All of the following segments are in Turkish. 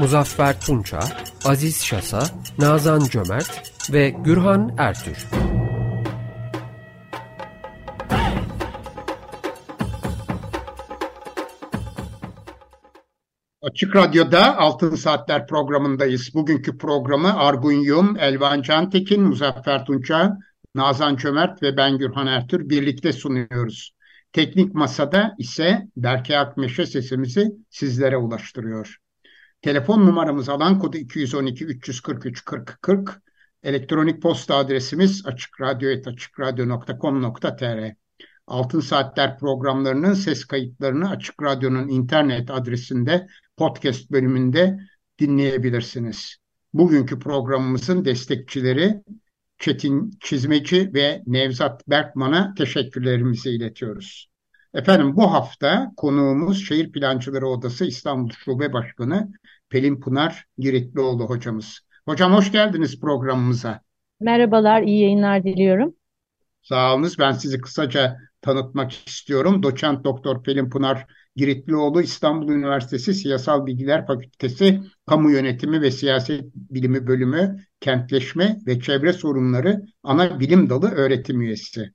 Muzaffer Tunça, Aziz Şasa, Nazan Cömert ve Gürhan Ertür. Açık Radyo'da Altın Saatler programındayız. Bugünkü programı Argun Yum, Elvan Cantekin, Muzaffer Tunça, Nazan Cömert ve ben Gürhan Ertür birlikte sunuyoruz. Teknik Masada ise Berke Akmeşe sesimizi sizlere ulaştırıyor. Telefon numaramız alan kodu 212 343 40 40. Elektronik posta adresimiz açıkradyo.com.tr Altın Saatler programlarının ses kayıtlarını Açık Radyo'nun internet adresinde podcast bölümünde dinleyebilirsiniz. Bugünkü programımızın destekçileri Çetin Çizmeci ve Nevzat Berkman'a teşekkürlerimizi iletiyoruz. Efendim bu hafta konuğumuz Şehir Plancıları Odası İstanbul Şube Başkanı Pelin Pınar Giritlioğlu hocamız. Hocam hoş geldiniz programımıza. Merhabalar, iyi yayınlar diliyorum. Sağ olunuz. Ben sizi kısaca tanıtmak istiyorum. Doçent Doktor Pelin Pınar Giritlioğlu İstanbul Üniversitesi Siyasal Bilgiler Fakültesi Kamu Yönetimi ve Siyaset Bilimi Bölümü Kentleşme ve Çevre Sorunları Ana Bilim Dalı öğretim üyesi.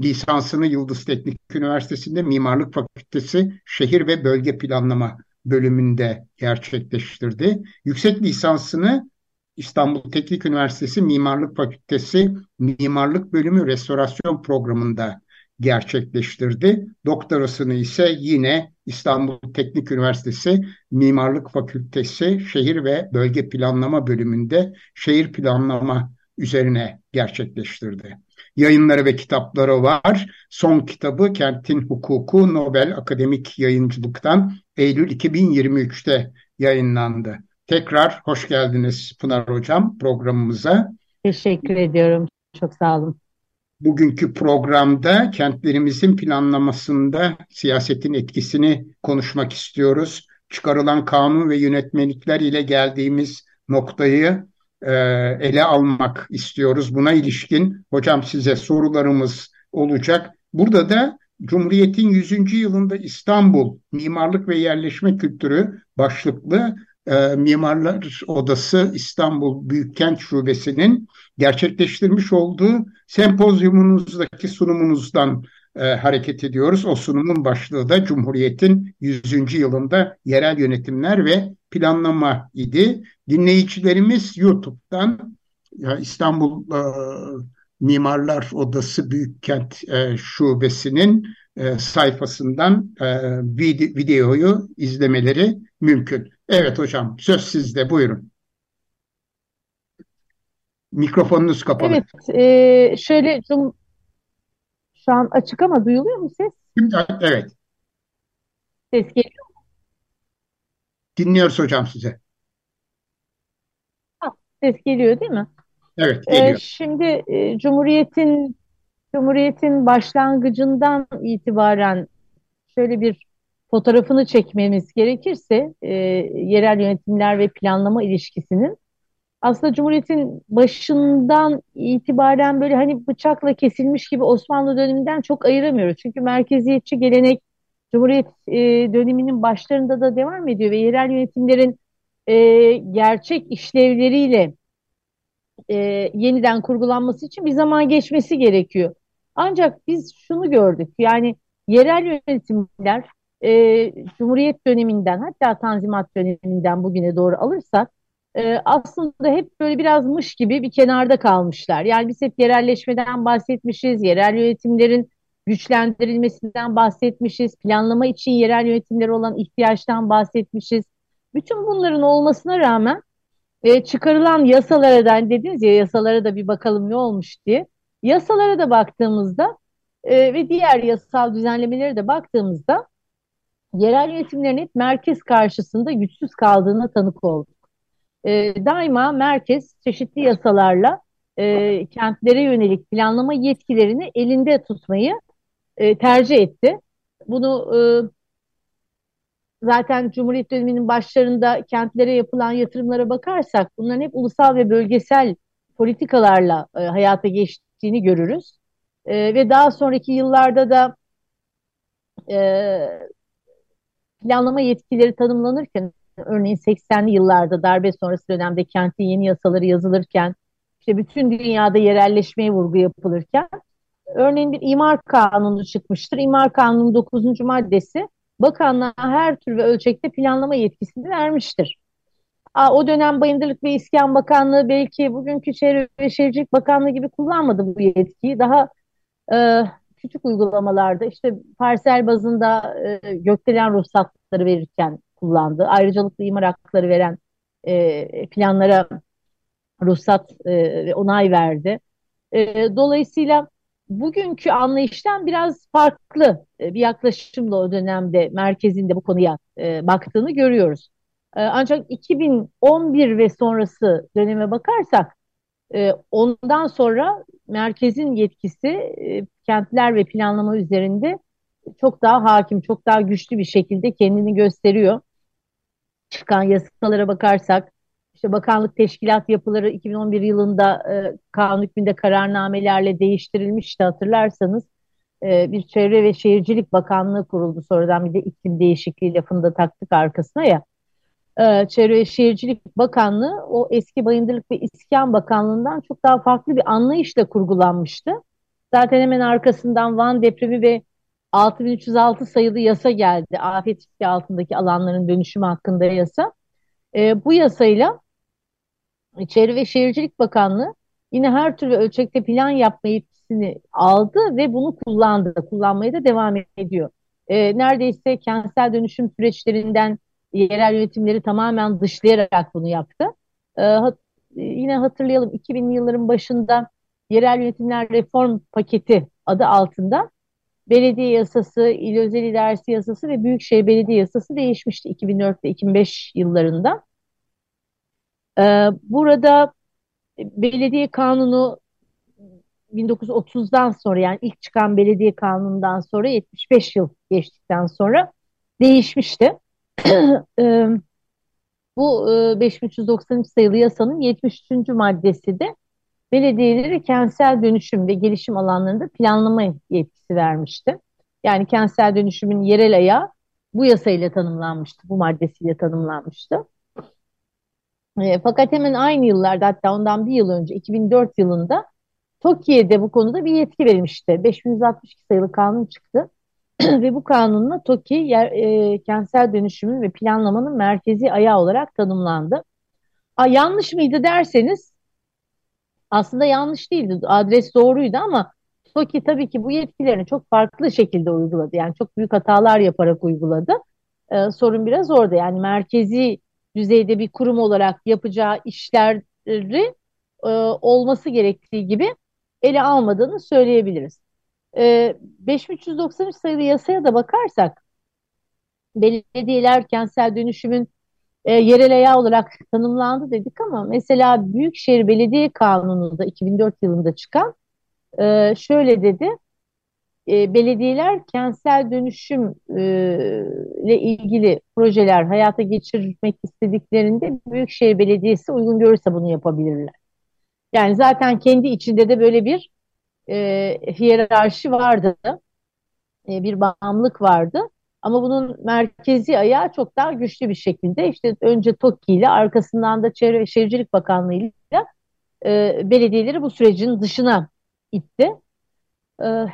Lisansını Yıldız Teknik Üniversitesi'nde Mimarlık Fakültesi Şehir ve Bölge Planlama bölümünde gerçekleştirdi. Yüksek lisansını İstanbul Teknik Üniversitesi Mimarlık Fakültesi Mimarlık Bölümü Restorasyon Programı'nda gerçekleştirdi. Doktorasını ise yine İstanbul Teknik Üniversitesi Mimarlık Fakültesi Şehir ve Bölge Planlama bölümünde şehir planlama üzerine gerçekleştirdi. Yayınları ve kitapları var. Son kitabı Kentin Hukuku Nobel Akademik Yayıncılık'tan Eylül 2023'te yayınlandı. Tekrar hoş geldiniz Pınar Hocam programımıza. Teşekkür ediyorum. Çok sağ olun. Bugünkü programda kentlerimizin planlamasında siyasetin etkisini konuşmak istiyoruz. Çıkarılan kanun ve yönetmelikler ile geldiğimiz noktayı e, ele almak istiyoruz. Buna ilişkin hocam size sorularımız olacak. Burada da Cumhuriyet'in 100. yılında İstanbul Mimarlık ve Yerleşme Kültürü başlıklı e, Mimarlar Odası İstanbul Büyükkent Şubesi'nin gerçekleştirmiş olduğu sempozyumunuzdaki sunumunuzdan e, hareket ediyoruz. O sunumun başlığı da Cumhuriyet'in 100. yılında yerel yönetimler ve planlama idi. Dinleyicilerimiz YouTube'dan ya İstanbul e, Mimarlar Odası Büyükkent e, Şubesi'nin e, sayfasından e, videoyu izlemeleri mümkün. Evet hocam söz sizde buyurun. Mikrofonunuz kapalı. Evet, e, şöyle cum şu an açık ama duyuluyor mu ses? Evet. Ses geliyor? Dinliyoruz hocam size. Ha, ses geliyor değil mi? Evet, geliyor. E, şimdi e, Cumhuriyet'in Cumhuriyet'in başlangıcından itibaren şöyle bir fotoğrafını çekmemiz gerekirse e, yerel yönetimler ve planlama ilişkisinin aslında Cumhuriyet'in başından itibaren böyle hani bıçakla kesilmiş gibi Osmanlı döneminden çok ayıramıyoruz. Çünkü merkeziyetçi gelenek Cumhuriyet e, döneminin başlarında da devam ediyor ve yerel yönetimlerin e, gerçek işlevleriyle e, yeniden kurgulanması için bir zaman geçmesi gerekiyor. Ancak biz şunu gördük yani yerel yönetimler e, Cumhuriyet döneminden hatta Tanzimat döneminden bugüne doğru alırsak e, aslında hep böyle biraz mış gibi bir kenarda kalmışlar. Yani biz hep yerelleşmeden bahsetmişiz, yerel yönetimlerin güçlendirilmesinden bahsetmişiz, planlama için yerel yönetimlere olan ihtiyaçtan bahsetmişiz. Bütün bunların olmasına rağmen e, çıkarılan yasalara da dediniz ya yasalara da bir bakalım ne olmuş diye. Yasalara da baktığımızda e, ve diğer yasal düzenlemelere de baktığımızda yerel yönetimlerin hep merkez karşısında güçsüz kaldığına tanık olduk. e, daima merkez çeşitli yasalarla e, kentlere yönelik planlama yetkilerini elinde tutmayı e, tercih etti. Bunu e, zaten Cumhuriyet döneminin başlarında kentlere yapılan yatırımlara bakarsak bunların hep ulusal ve bölgesel politikalarla e, hayata geçtiğini görürüz. E, ve daha sonraki yıllarda da e, planlama yetkileri tanımlanırken örneğin 80'li yıllarda darbe sonrası dönemde kentin yeni yasaları yazılırken işte bütün dünyada yerelleşmeye vurgu yapılırken örneğin bir imar kanunu çıkmıştır. İmar kanunun 9. maddesi bakanlığa her tür ve ölçekte planlama yetkisini vermiştir. O dönem Bayındırlık ve İskan Bakanlığı belki bugünkü Çevre ve Şehircilik Bakanlığı gibi kullanmadı bu yetkiyi. Daha e, küçük uygulamalarda işte parsel bazında e, gökdelen ruhsatları verirken kullandı. Ayrıcalıklı imar hakları veren e, planlara ruhsat e, ve onay verdi. E, dolayısıyla bugünkü anlayıştan biraz farklı e, bir yaklaşımla o dönemde merkezinde bu konuya e, baktığını görüyoruz. E, ancak 2011 ve sonrası döneme bakarsak ondan sonra merkezin yetkisi kentler ve planlama üzerinde çok daha hakim, çok daha güçlü bir şekilde kendini gösteriyor. Çıkan yasalara bakarsak işte bakanlık teşkilat yapıları 2011 yılında e, kanun hükmünde kararnamelerle değiştirilmişti hatırlarsanız. E, bir Çevre ve Şehircilik Bakanlığı kuruldu. Sonradan bir de iklim değişikliği lafını da taktık arkasına ya. E, Çevre ve Şehircilik Bakanlığı o eski Bayındırlık ve İskan Bakanlığı'ndan çok daha farklı bir anlayışla kurgulanmıştı. Zaten hemen arkasından Van depremi ve 6306 sayılı yasa geldi. Afet riski altındaki alanların dönüşümü hakkında yasa. E, bu yasayla Çevre ve Şehircilik Bakanlığı yine her türlü ölçekte plan yapma yetkisini aldı ve bunu kullandı. Kullanmaya da devam ediyor. E, neredeyse kentsel dönüşüm süreçlerinden yerel yönetimleri tamamen dışlayarak bunu yaptı. E, hat, yine hatırlayalım 2000'li yılların başında yerel yönetimler reform paketi adı altında belediye yasası, il özel idaresi yasası ve büyükşehir belediye yasası değişmişti 2004 ve 2005 yıllarında. Ee, burada belediye kanunu 1930'dan sonra yani ilk çıkan belediye kanunundan sonra 75 yıl geçtikten sonra değişmişti. Ee, bu e, 5393 sayılı yasanın 73. maddesi de belediyeleri kentsel dönüşüm ve gelişim alanlarında planlama yetkisi vermişti. Yani kentsel dönüşümün yerel ayağı bu yasayla tanımlanmıştı, bu maddesiyle tanımlanmıştı. E, fakat hemen aynı yıllarda hatta ondan bir yıl önce 2004 yılında TOKİ'ye bu konuda bir yetki verilmişti. 5162 sayılı kanun çıktı ve bu kanunla TOKİ yer, e, kentsel dönüşümün ve planlamanın merkezi ayağı olarak tanımlandı. A, yanlış mıydı derseniz aslında yanlış değildi. Adres doğruydu ama TOKİ tabii ki bu yetkilerini çok farklı şekilde uyguladı. Yani çok büyük hatalar yaparak uyguladı. Ee, sorun biraz orada. Yani merkezi düzeyde bir kurum olarak yapacağı işleri e, olması gerektiği gibi ele almadığını söyleyebiliriz. E, 5393 sayılı yasaya da bakarsak belediyeler kentsel dönüşümün e, yerel ayağı olarak tanımlandı dedik ama mesela Büyükşehir Belediye Kanunu da 2004 yılında çıkan e, şöyle dedi e, belediyeler kentsel dönüşüm e, ilgili projeler hayata geçirmek istediklerinde Büyükşehir Belediyesi uygun görürse bunu yapabilirler. Yani zaten kendi içinde de böyle bir e, hiyerarşi vardı, e, bir bağımlılık vardı. Ama bunun merkezi ayağı çok daha güçlü bir şekilde işte önce TOKİ ile arkasından da Çevre Şehircilik Bakanlığı ile e, belediyeleri bu sürecin dışına itti.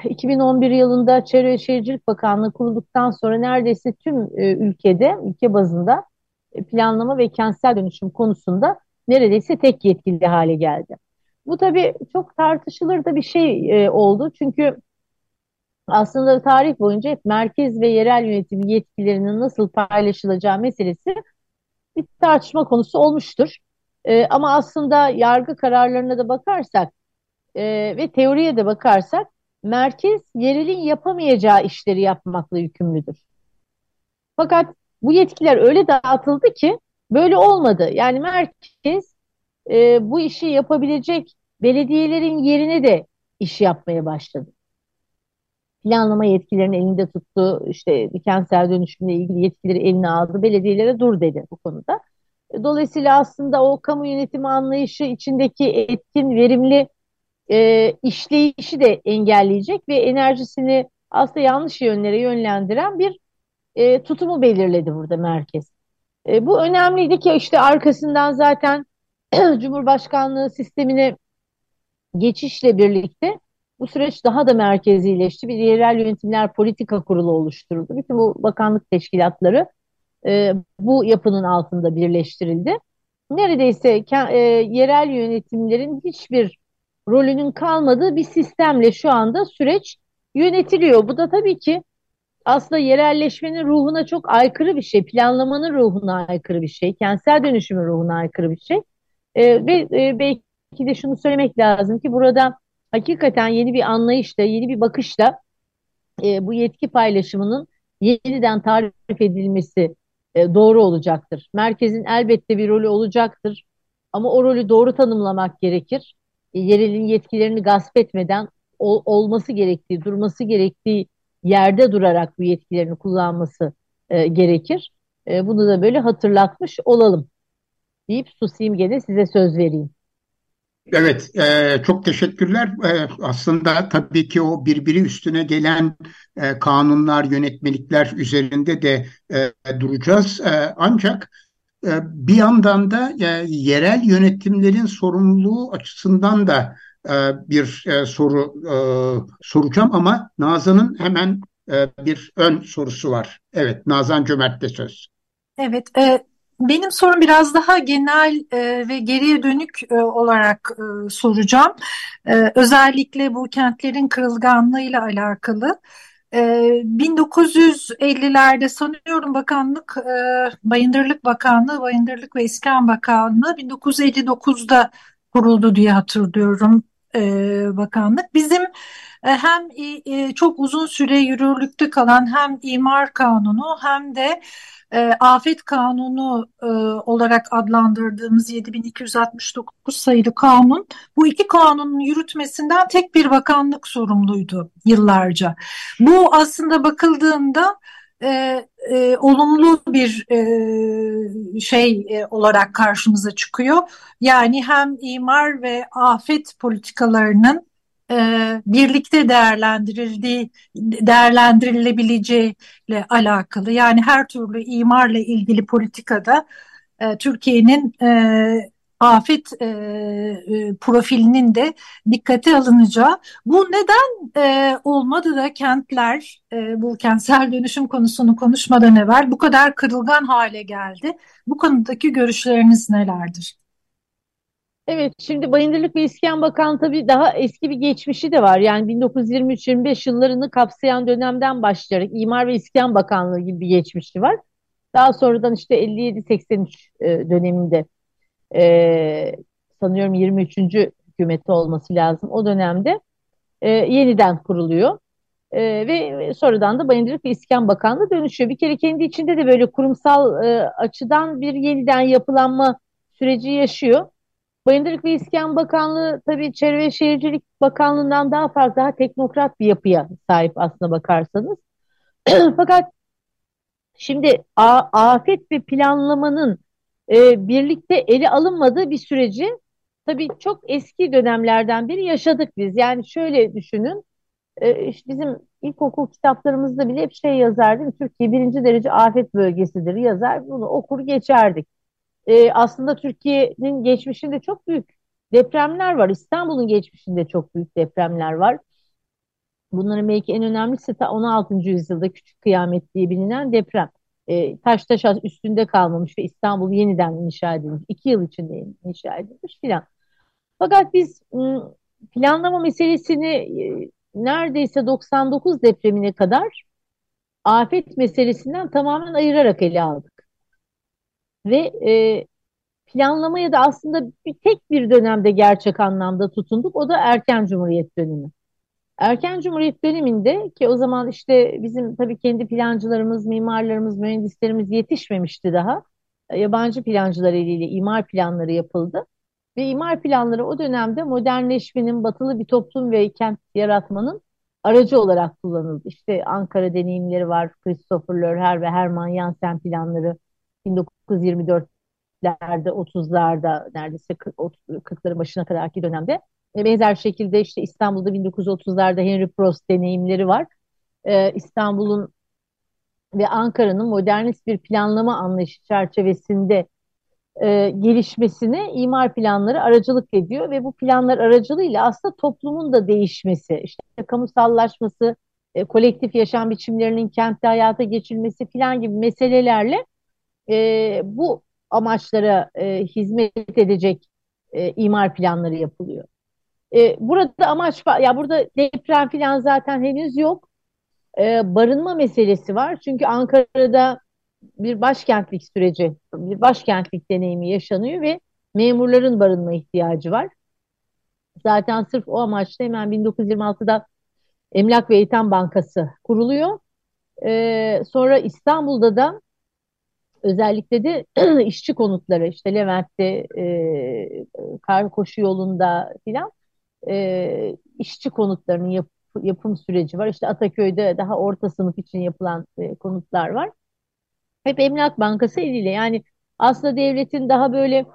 2011 ee, yılında Çevre ve Şehircilik Bakanlığı kurulduktan sonra neredeyse tüm e, ülkede, ülke bazında e, planlama ve kentsel dönüşüm konusunda neredeyse tek yetkili hale geldi. Bu tabii çok tartışılır da bir şey oldu. Çünkü aslında tarih boyunca hep merkez ve yerel yönetim yetkilerinin nasıl paylaşılacağı meselesi bir tartışma konusu olmuştur. Ama aslında yargı kararlarına da bakarsak ve teoriye de bakarsak merkez yerelin yapamayacağı işleri yapmakla yükümlüdür. Fakat bu yetkiler öyle dağıtıldı ki Böyle olmadı. Yani merkez e, bu işi yapabilecek belediyelerin yerine de iş yapmaya başladı. Planlama yetkilerini elinde tuttu. İşte kentsel dönüşümle ilgili yetkileri eline aldı. Belediyelere dur dedi bu konuda. Dolayısıyla aslında o kamu yönetimi anlayışı içindeki etkin, verimli e, işleyişi de engelleyecek ve enerjisini aslında yanlış yönlere yönlendiren bir e, tutumu belirledi burada merkez. E, bu önemliydi ki işte arkasından zaten Cumhurbaşkanlığı sistemine geçişle birlikte bu süreç daha da merkezileşti. Bir yerel yönetimler politika kurulu oluşturuldu. Bütün bu bakanlık teşkilatları e, bu yapının altında birleştirildi. Neredeyse e, yerel yönetimlerin hiçbir rolünün kalmadığı bir sistemle şu anda süreç yönetiliyor. Bu da tabii ki aslında yerelleşmenin ruhuna çok aykırı bir şey, planlamanın ruhuna aykırı bir şey, kentsel dönüşümün ruhuna aykırı bir şey. E, ve e, belki de şunu söylemek lazım ki burada hakikaten yeni bir anlayışla, yeni bir bakışla e, bu yetki paylaşımının yeniden tarif edilmesi e, doğru olacaktır. Merkezin elbette bir rolü olacaktır ama o rolü doğru tanımlamak gerekir. E, yerelin yetkilerini gasp etmeden ol, olması gerektiği, durması gerektiği yerde durarak bu yetkilerini kullanması e, gerekir. E, bunu da böyle hatırlatmış olalım deyip susayım gene size söz vereyim. Evet, e, çok teşekkürler. E, aslında tabii ki o birbiri üstüne gelen e, kanunlar, yönetmelikler üzerinde de e, duracağız. E, ancak bir yandan da e, yerel yönetimlerin sorumluluğu açısından da e, bir e, soru soracağım ama Nazan'ın hemen bir ön sorusu var. Evet, Nazan Cömert'te söz. Evet, benim sorum biraz daha genel ve geriye dönük olarak soracağım. Özellikle bu kentlerin kırılganlığıyla alakalı. E, 1950'lerde sanıyorum bakanlık, e, Bayındırlık Bakanlığı, Bayındırlık ve İskan Bakanlığı 1959'da kuruldu diye hatırlıyorum e, bakanlık. Bizim hem e, çok uzun süre yürürlükte kalan hem imar kanunu hem de e, afet kanunu e, olarak adlandırdığımız 7269 sayılı kanun bu iki kanunun yürütmesinden tek bir bakanlık sorumluydu yıllarca. Bu aslında bakıldığında e, e, olumlu bir e, şey e, olarak karşımıza çıkıyor. Yani hem imar ve afet politikalarının e, birlikte değerlendirildiği değerlendirilebileceğiyle alakalı. Yani her türlü imarla ilgili politikada e, Türkiye'nin e, afet e, e, profilinin de dikkate alınacağı. Bu neden e, olmadı da kentler e, bu kentsel dönüşüm konusunu konuşmadan evvel bu kadar kırılgan hale geldi? Bu konudaki görüşleriniz nelerdir? Evet, şimdi Bayındırlık ve İskan Bakan tabii daha eski bir geçmişi de var. Yani 1923-25 yıllarını kapsayan dönemden başlayarak İmar ve İskan Bakanlığı gibi bir geçmişi var. Daha sonradan işte 57-83 e, döneminde e, sanıyorum 23. hükümeti olması lazım. O dönemde e, yeniden kuruluyor. E, ve sonradan da Bayındırlık ve İskan Bakanlığı dönüşüyor. Bir kere kendi içinde de böyle kurumsal e, açıdan bir yeniden yapılanma süreci yaşıyor. Bayındırlık ve İskan Bakanlığı tabii Çevre ve Şehircilik Bakanlığı'ndan daha farklı, daha teknokrat bir yapıya sahip aslına bakarsanız. Fakat şimdi afet ve planlamanın e, birlikte ele alınmadığı bir süreci tabii çok eski dönemlerden biri yaşadık biz. Yani şöyle düşünün, e, işte bizim ilkokul kitaplarımızda bile hep şey yazardı, Türkiye birinci derece afet bölgesidir yazar, bunu okur geçerdik e, aslında Türkiye'nin geçmişinde çok büyük depremler var. İstanbul'un geçmişinde çok büyük depremler var. Bunların belki en önemlisi ta 16. yüzyılda Küçük Kıyamet diye bilinen deprem. E, taş taş üstünde kalmamış ve İstanbul yeniden inşa edilmiş. İki yıl içinde inşa edilmiş filan. Fakat biz planlama meselesini e, neredeyse 99 depremine kadar afet meselesinden tamamen ayırarak ele aldık ve e, planlamaya da aslında bir tek bir dönemde gerçek anlamda tutunduk. O da erken cumhuriyet dönemi. Erken Cumhuriyet döneminde ki o zaman işte bizim tabii kendi plancılarımız, mimarlarımız, mühendislerimiz yetişmemişti daha. yabancı plancılar eliyle imar planları yapıldı. Ve imar planları o dönemde modernleşmenin, batılı bir toplum ve kent yaratmanın aracı olarak kullanıldı. İşte Ankara deneyimleri var, Christopher Lörher ve Hermann Jansen planları 1924'lerde, 30'larda neredeyse 40'ların başına kadarki dönemde. E, benzer şekilde işte İstanbul'da 1930'larda Henry Prost deneyimleri var. Ee, İstanbul'un ve Ankara'nın modernist bir planlama anlayışı çerçevesinde e, gelişmesine imar planları aracılık ediyor ve bu planlar aracılığıyla aslında toplumun da değişmesi, işte kamusallaşması, e, kolektif yaşam biçimlerinin kentte hayata geçirilmesi falan gibi meselelerle e, bu amaçlara e, hizmet edecek e, imar planları yapılıyor. E, burada amaç ya burada deprem falan zaten henüz yok. E, barınma meselesi var. Çünkü Ankara'da bir başkentlik süreci, bir başkentlik deneyimi yaşanıyor ve memurların barınma ihtiyacı var. Zaten sırf o amaçla hemen 1926'da Emlak ve Eğitim Bankası kuruluyor. Ee, sonra İstanbul'da da özellikle de işçi konutları işte Levent'te e, kar koşu yolunda filan e, işçi konutlarının yap, yapım süreci var. İşte Ataköy'de daha orta sınıf için yapılan e, konutlar var. Hep Emlak Bankası eliyle yani aslında devletin daha böyle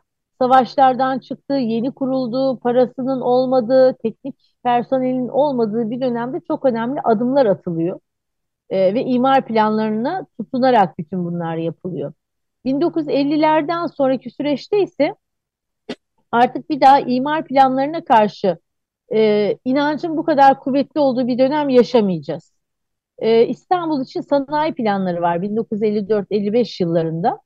savaşlardan çıktığı, yeni kurulduğu, parasının olmadığı, teknik personelin olmadığı bir dönemde çok önemli adımlar atılıyor. E, ve imar planlarına tutunarak bütün bunlar yapılıyor. 1950'lerden sonraki süreçte ise artık bir daha imar planlarına karşı e, inancın bu kadar kuvvetli olduğu bir dönem yaşamayacağız. E, İstanbul için sanayi planları var 1954-55 yıllarında.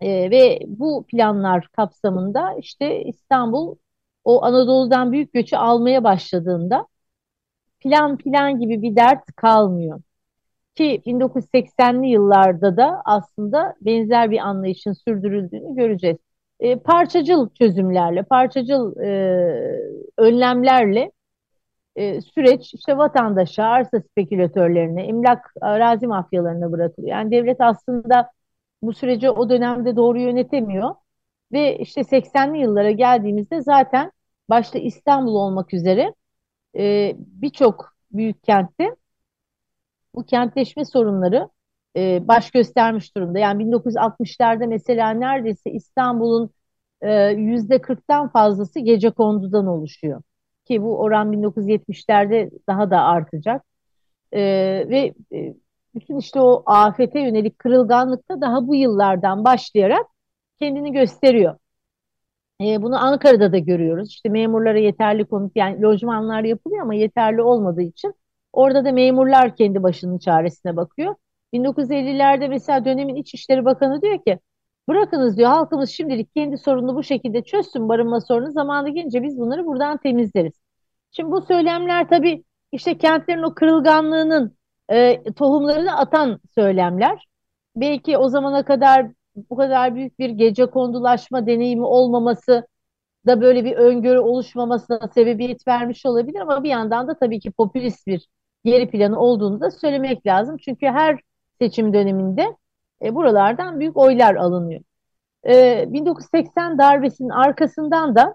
E, ve bu planlar kapsamında işte İstanbul o Anadolu'dan büyük göçü almaya başladığında plan plan gibi bir dert kalmıyor. Ki 1980'li yıllarda da aslında benzer bir anlayışın sürdürüldüğünü göreceğiz. E, parçacıl çözümlerle, parçacıl e, önlemlerle e, süreç işte vatandaşa, arsa spekülatörlerine, emlak arazi mafyalarına bırakılıyor. Yani devlet aslında bu süreci o dönemde doğru yönetemiyor. Ve işte 80'li yıllara geldiğimizde zaten başta İstanbul olmak üzere e, birçok büyük kentte bu kentleşme sorunları e, baş göstermiş durumda. Yani 1960'larda mesela neredeyse İstanbul'un e, yüzde 40'tan fazlası gece kondudan oluşuyor. Ki bu oran 1970'lerde daha da artacak. E, ve e, bütün işte o afete yönelik kırılganlıkta daha bu yıllardan başlayarak kendini gösteriyor. E, bunu Ankara'da da görüyoruz. İşte memurlara yeterli konut yani lojmanlar yapılıyor ama yeterli olmadığı için orada da memurlar kendi başının çaresine bakıyor. 1950'lerde mesela dönemin İçişleri Bakanı diyor ki bırakınız diyor halkımız şimdilik kendi sorununu bu şekilde çözsün barınma sorunu zamanı gelince biz bunları buradan temizleriz. Şimdi bu söylemler tabii işte kentlerin o kırılganlığının e, tohumlarını atan söylemler. Belki o zamana kadar bu kadar büyük bir gece kondulaşma deneyimi olmaması da böyle bir öngörü oluşmamasına sebebiyet vermiş olabilir ama bir yandan da tabii ki popülist bir geri planı olduğunu da söylemek lazım. Çünkü her seçim döneminde e, buralardan büyük oylar alınıyor. E, 1980 darbesinin arkasından da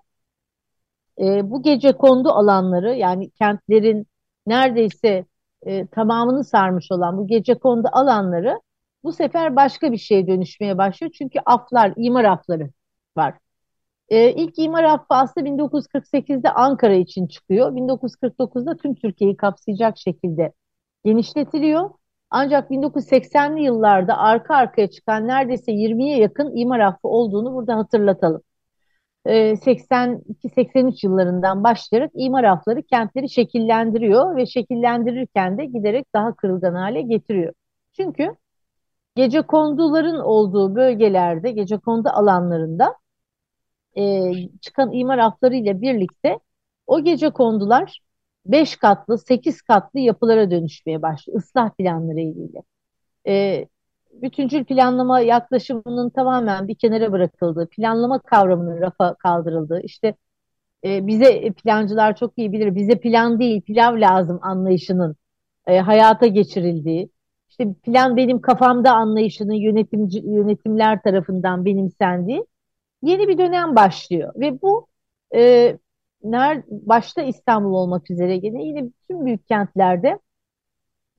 e, bu gece kondu alanları yani kentlerin neredeyse e, tamamını sarmış olan bu gece kondu alanları bu sefer başka bir şeye dönüşmeye başlıyor. Çünkü aflar, imar afları var. E, ilk imar affı aslında 1948'de Ankara için çıkıyor. 1949'da tüm Türkiye'yi kapsayacak şekilde genişletiliyor. Ancak 1980'li yıllarda arka arkaya çıkan neredeyse 20'ye yakın imar affı olduğunu burada hatırlatalım. 82-83 ee, yıllarından başlayarak imar affları kentleri şekillendiriyor ve şekillendirirken de giderek daha kırılgan hale getiriyor. Çünkü gece konduların olduğu bölgelerde, gece kondu alanlarında e, çıkan imar affları ile birlikte o gece kondular 5 katlı, 8 katlı yapılara dönüşmeye başlıyor ıslah planları ile. E, bütüncül planlama yaklaşımının tamamen bir kenara bırakıldığı, planlama kavramının rafa kaldırıldığı, işte e, bize plancılar çok iyi bilir, bize plan değil, pilav lazım anlayışının e, hayata geçirildiği, işte plan benim kafamda anlayışının yönetimci, yönetimler tarafından benimsendiği yeni bir dönem başlıyor. Ve bu e, ner, başta İstanbul olmak üzere yine yine bütün büyük kentlerde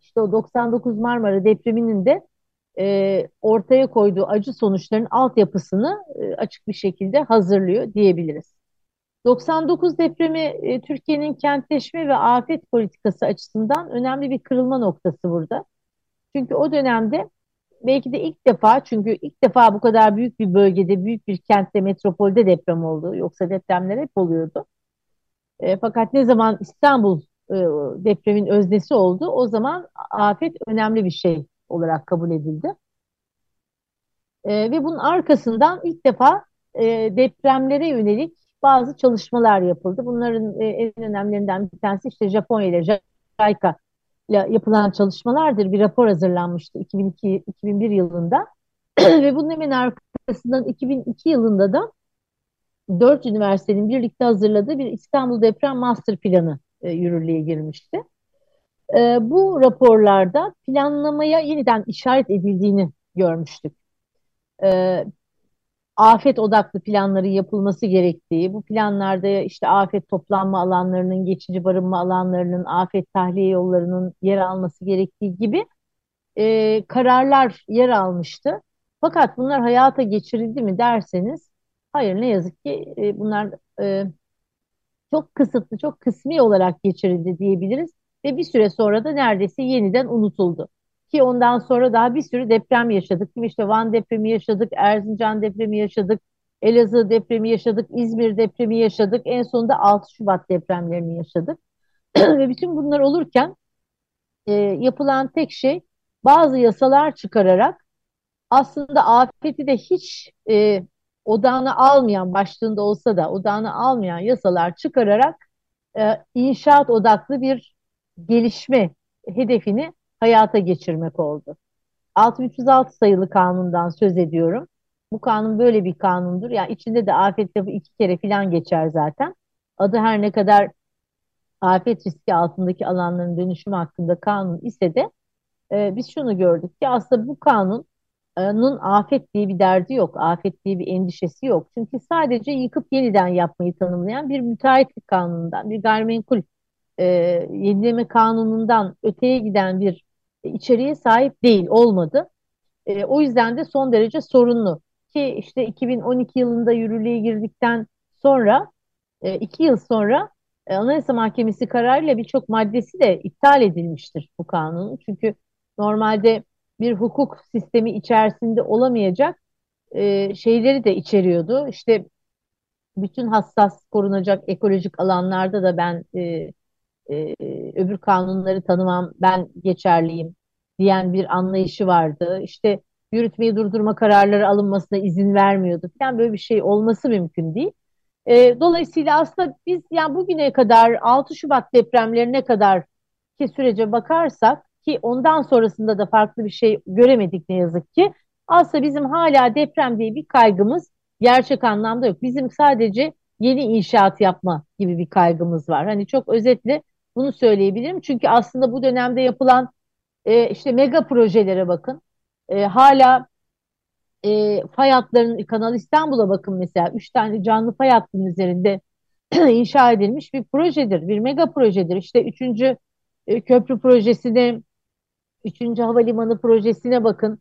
işte o 99 Marmara depreminin de e, ortaya koyduğu acı sonuçların altyapısını e, açık bir şekilde hazırlıyor diyebiliriz. 99 depremi e, Türkiye'nin kentleşme ve afet politikası açısından önemli bir kırılma noktası burada. Çünkü o dönemde belki de ilk defa çünkü ilk defa bu kadar büyük bir bölgede, büyük bir kentte, metropolde deprem oldu. Yoksa depremler hep oluyordu. E, fakat ne zaman İstanbul e, depremin öznesi oldu, o zaman afet önemli bir şey olarak kabul edildi. E, ve bunun arkasından ilk defa e, depremlere yönelik bazı çalışmalar yapıldı. Bunların e, en önemlilerinden bir tanesi işte Japonya ile JICA yapılan çalışmalardır. Bir rapor hazırlanmıştı 2002-2001 yılında. ve bunun hemen arkasından 2002 yılında da dört üniversitenin birlikte hazırladığı bir İstanbul Deprem Master Planı e, yürürlüğe girmişti. E, bu raporlarda planlamaya yeniden işaret edildiğini görmüştük. E, afet odaklı planların yapılması gerektiği, bu planlarda işte afet toplanma alanlarının, geçici barınma alanlarının, afet tahliye yollarının yer alması gerektiği gibi e, kararlar yer almıştı. Fakat bunlar hayata geçirildi mi derseniz, hayır ne yazık ki e, bunlar e, çok kısıtlı, çok kısmi olarak geçirildi diyebiliriz ve bir süre sonra da neredeyse yeniden unutuldu. Ki ondan sonra daha bir sürü deprem yaşadık. İşte Van depremi yaşadık, Erzincan depremi yaşadık, Elazığ depremi yaşadık, İzmir depremi yaşadık. En sonunda 6 Şubat depremlerini yaşadık. Ve bütün bunlar olurken e, yapılan tek şey bazı yasalar çıkararak aslında afeti de hiç e, odağına almayan, başlığında olsa da odağına almayan yasalar çıkararak e, inşaat odaklı bir gelişme hedefini hayata geçirmek oldu. 6306 sayılı kanundan söz ediyorum. Bu kanun böyle bir kanundur. Yani içinde de afet lafı iki kere falan geçer zaten. Adı her ne kadar afet riski altındaki alanların dönüşümü hakkında kanun ise de e, biz şunu gördük ki aslında bu kanunun afet diye bir derdi yok. Afet diye bir endişesi yok. Çünkü sadece yıkıp yeniden yapmayı tanımlayan bir müteahhitlik kanunundan, bir gayrimenkul e, yenileme kanunundan öteye giden bir içeriğe sahip değil, olmadı. E, o yüzden de son derece sorunlu. Ki işte 2012 yılında yürürlüğe girdikten sonra, e, iki yıl sonra e, Anayasa Mahkemesi kararıyla birçok maddesi de iptal edilmiştir bu kanunun. Çünkü normalde bir hukuk sistemi içerisinde olamayacak e, şeyleri de içeriyordu. İşte bütün hassas korunacak ekolojik alanlarda da ben e, e, öbür kanunları tanımam, ben geçerliyim diyen bir anlayışı vardı. İşte yürütmeyi durdurma kararları alınmasına izin vermiyordu. Yani böyle bir şey olması mümkün değil. E, dolayısıyla aslında biz yani bugüne kadar 6 Şubat depremlerine kadar ki sürece bakarsak ki ondan sonrasında da farklı bir şey göremedik ne yazık ki. Aslında bizim hala deprem diye bir kaygımız gerçek anlamda yok. Bizim sadece yeni inşaat yapma gibi bir kaygımız var. Hani çok özetle bunu söyleyebilirim. Çünkü aslında bu dönemde yapılan e, işte mega projelere bakın. E, hala e, fay hatlarının Kanal İstanbul'a bakın mesela. Üç tane canlı fay hattının üzerinde inşa edilmiş bir projedir. Bir mega projedir. İşte üçüncü e, köprü projesine, üçüncü havalimanı projesine bakın.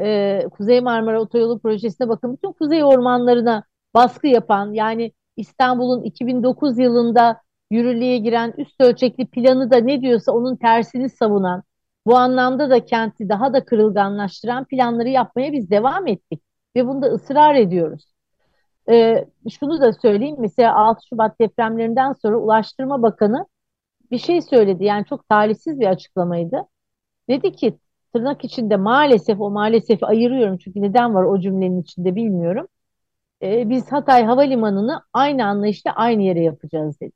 E, Kuzey Marmara Otoyolu projesine bakın. Bütün kuzey ormanlarına baskı yapan yani İstanbul'un 2009 yılında yürürlüğe giren üst ölçekli planı da ne diyorsa onun tersini savunan, bu anlamda da kenti daha da kırılganlaştıran planları yapmaya biz devam ettik ve bunda ısrar ediyoruz. Ee, şunu da söyleyeyim, mesela 6 Şubat depremlerinden sonra Ulaştırma Bakanı bir şey söyledi, yani çok talihsiz bir açıklamaydı. Dedi ki tırnak içinde maalesef o maalesef ayırıyorum çünkü neden var o cümlenin içinde bilmiyorum. Ee, biz Hatay Havalimanı'nı aynı anlayışla aynı yere yapacağız dedi.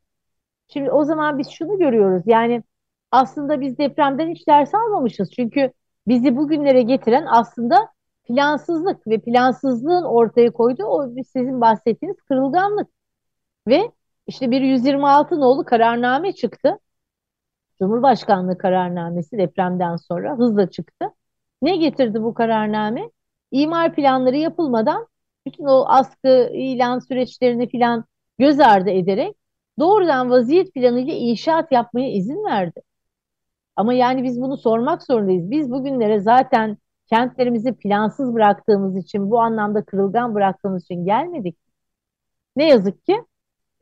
Şimdi o zaman biz şunu görüyoruz yani aslında biz depremden hiç ders almamışız. Çünkü bizi bugünlere getiren aslında plansızlık ve plansızlığın ortaya koyduğu o sizin bahsettiğiniz kırılganlık. Ve işte bir 126 nolu kararname çıktı. Cumhurbaşkanlığı kararnamesi depremden sonra hızla çıktı. Ne getirdi bu kararname? İmar planları yapılmadan bütün o askı ilan süreçlerini filan göz ardı ederek doğrudan vaziyet planıyla inşaat yapmaya izin verdi. Ama yani biz bunu sormak zorundayız. Biz bugünlere zaten kentlerimizi plansız bıraktığımız için, bu anlamda kırılgan bıraktığımız için gelmedik. Ne yazık ki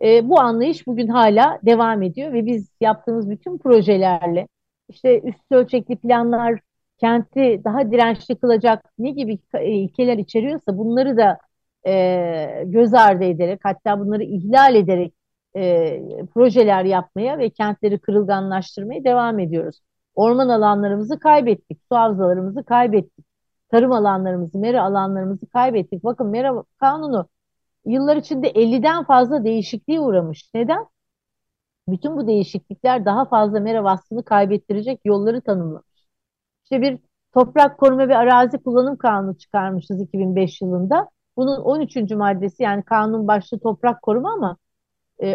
e, bu anlayış bugün hala devam ediyor ve biz yaptığımız bütün projelerle işte üst ölçekli planlar kenti daha dirençli kılacak ne gibi ilkeler içeriyorsa bunları da e, göz ardı ederek hatta bunları ihlal ederek e, projeler yapmaya ve kentleri kırılganlaştırmaya devam ediyoruz. Orman alanlarımızı kaybettik, su havzalarımızı kaybettik, tarım alanlarımızı, mera alanlarımızı kaybettik. Bakın mera kanunu yıllar içinde 50'den fazla değişikliğe uğramış. Neden? Bütün bu değişiklikler daha fazla mera vasfını kaybettirecek yolları tanımlamış. İşte bir toprak koruma ve arazi kullanım kanunu çıkarmışız 2005 yılında. Bunun 13. maddesi yani kanun başlı toprak koruma ama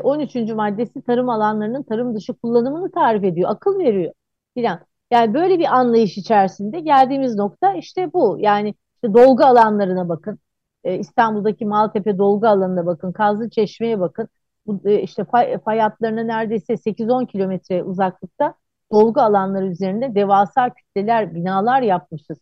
13. E, maddesi tarım alanlarının tarım dışı kullanımını tarif ediyor, akıl veriyor filan. Yani böyle bir anlayış içerisinde geldiğimiz nokta işte bu. Yani işte dolgu alanlarına bakın. E, İstanbul'daki Maltepe dolgu alanına bakın. Kazlı Çeşme'ye bakın. Bu, e, işte fay, hatlarına neredeyse 8-10 kilometre uzaklıkta dolgu alanları üzerinde devasa kütleler, binalar yapmışız.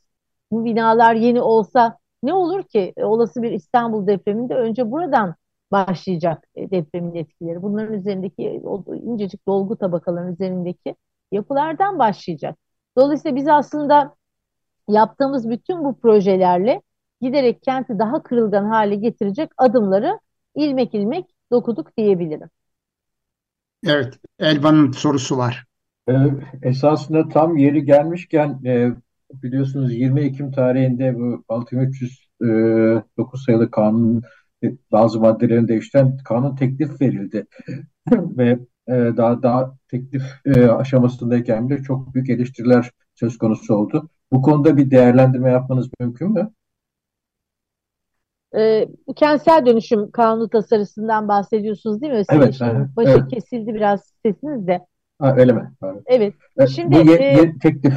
Bu binalar yeni olsa ne olur ki? Olası bir İstanbul depreminde önce buradan başlayacak e, depremin etkileri. Bunların üzerindeki o incecik dolgu tabakaların üzerindeki yapılardan başlayacak. Dolayısıyla biz aslında yaptığımız bütün bu projelerle giderek kenti daha kırılgan hale getirecek adımları ilmek ilmek dokuduk diyebilirim. Evet, Elvan'ın sorusu var. Ee, esasında tam yeri gelmişken e, biliyorsunuz 20 Ekim tarihinde bu 6309 e, sayılı kanun bazı maddelerini değiştiren kanun teklif verildi ve e, daha daha teklif e, aşamasındayken bile çok büyük eleştiriler söz konusu oldu. Bu konuda bir değerlendirme yapmanız mümkün mü? E, kentsel dönüşüm kanunu tasarısından bahsediyorsunuz değil mi? Evet. Başı evet. kesildi biraz sesiniz de. Ha, öyle mi? Evet. evet. Şimdi bu ye, ye, teklif.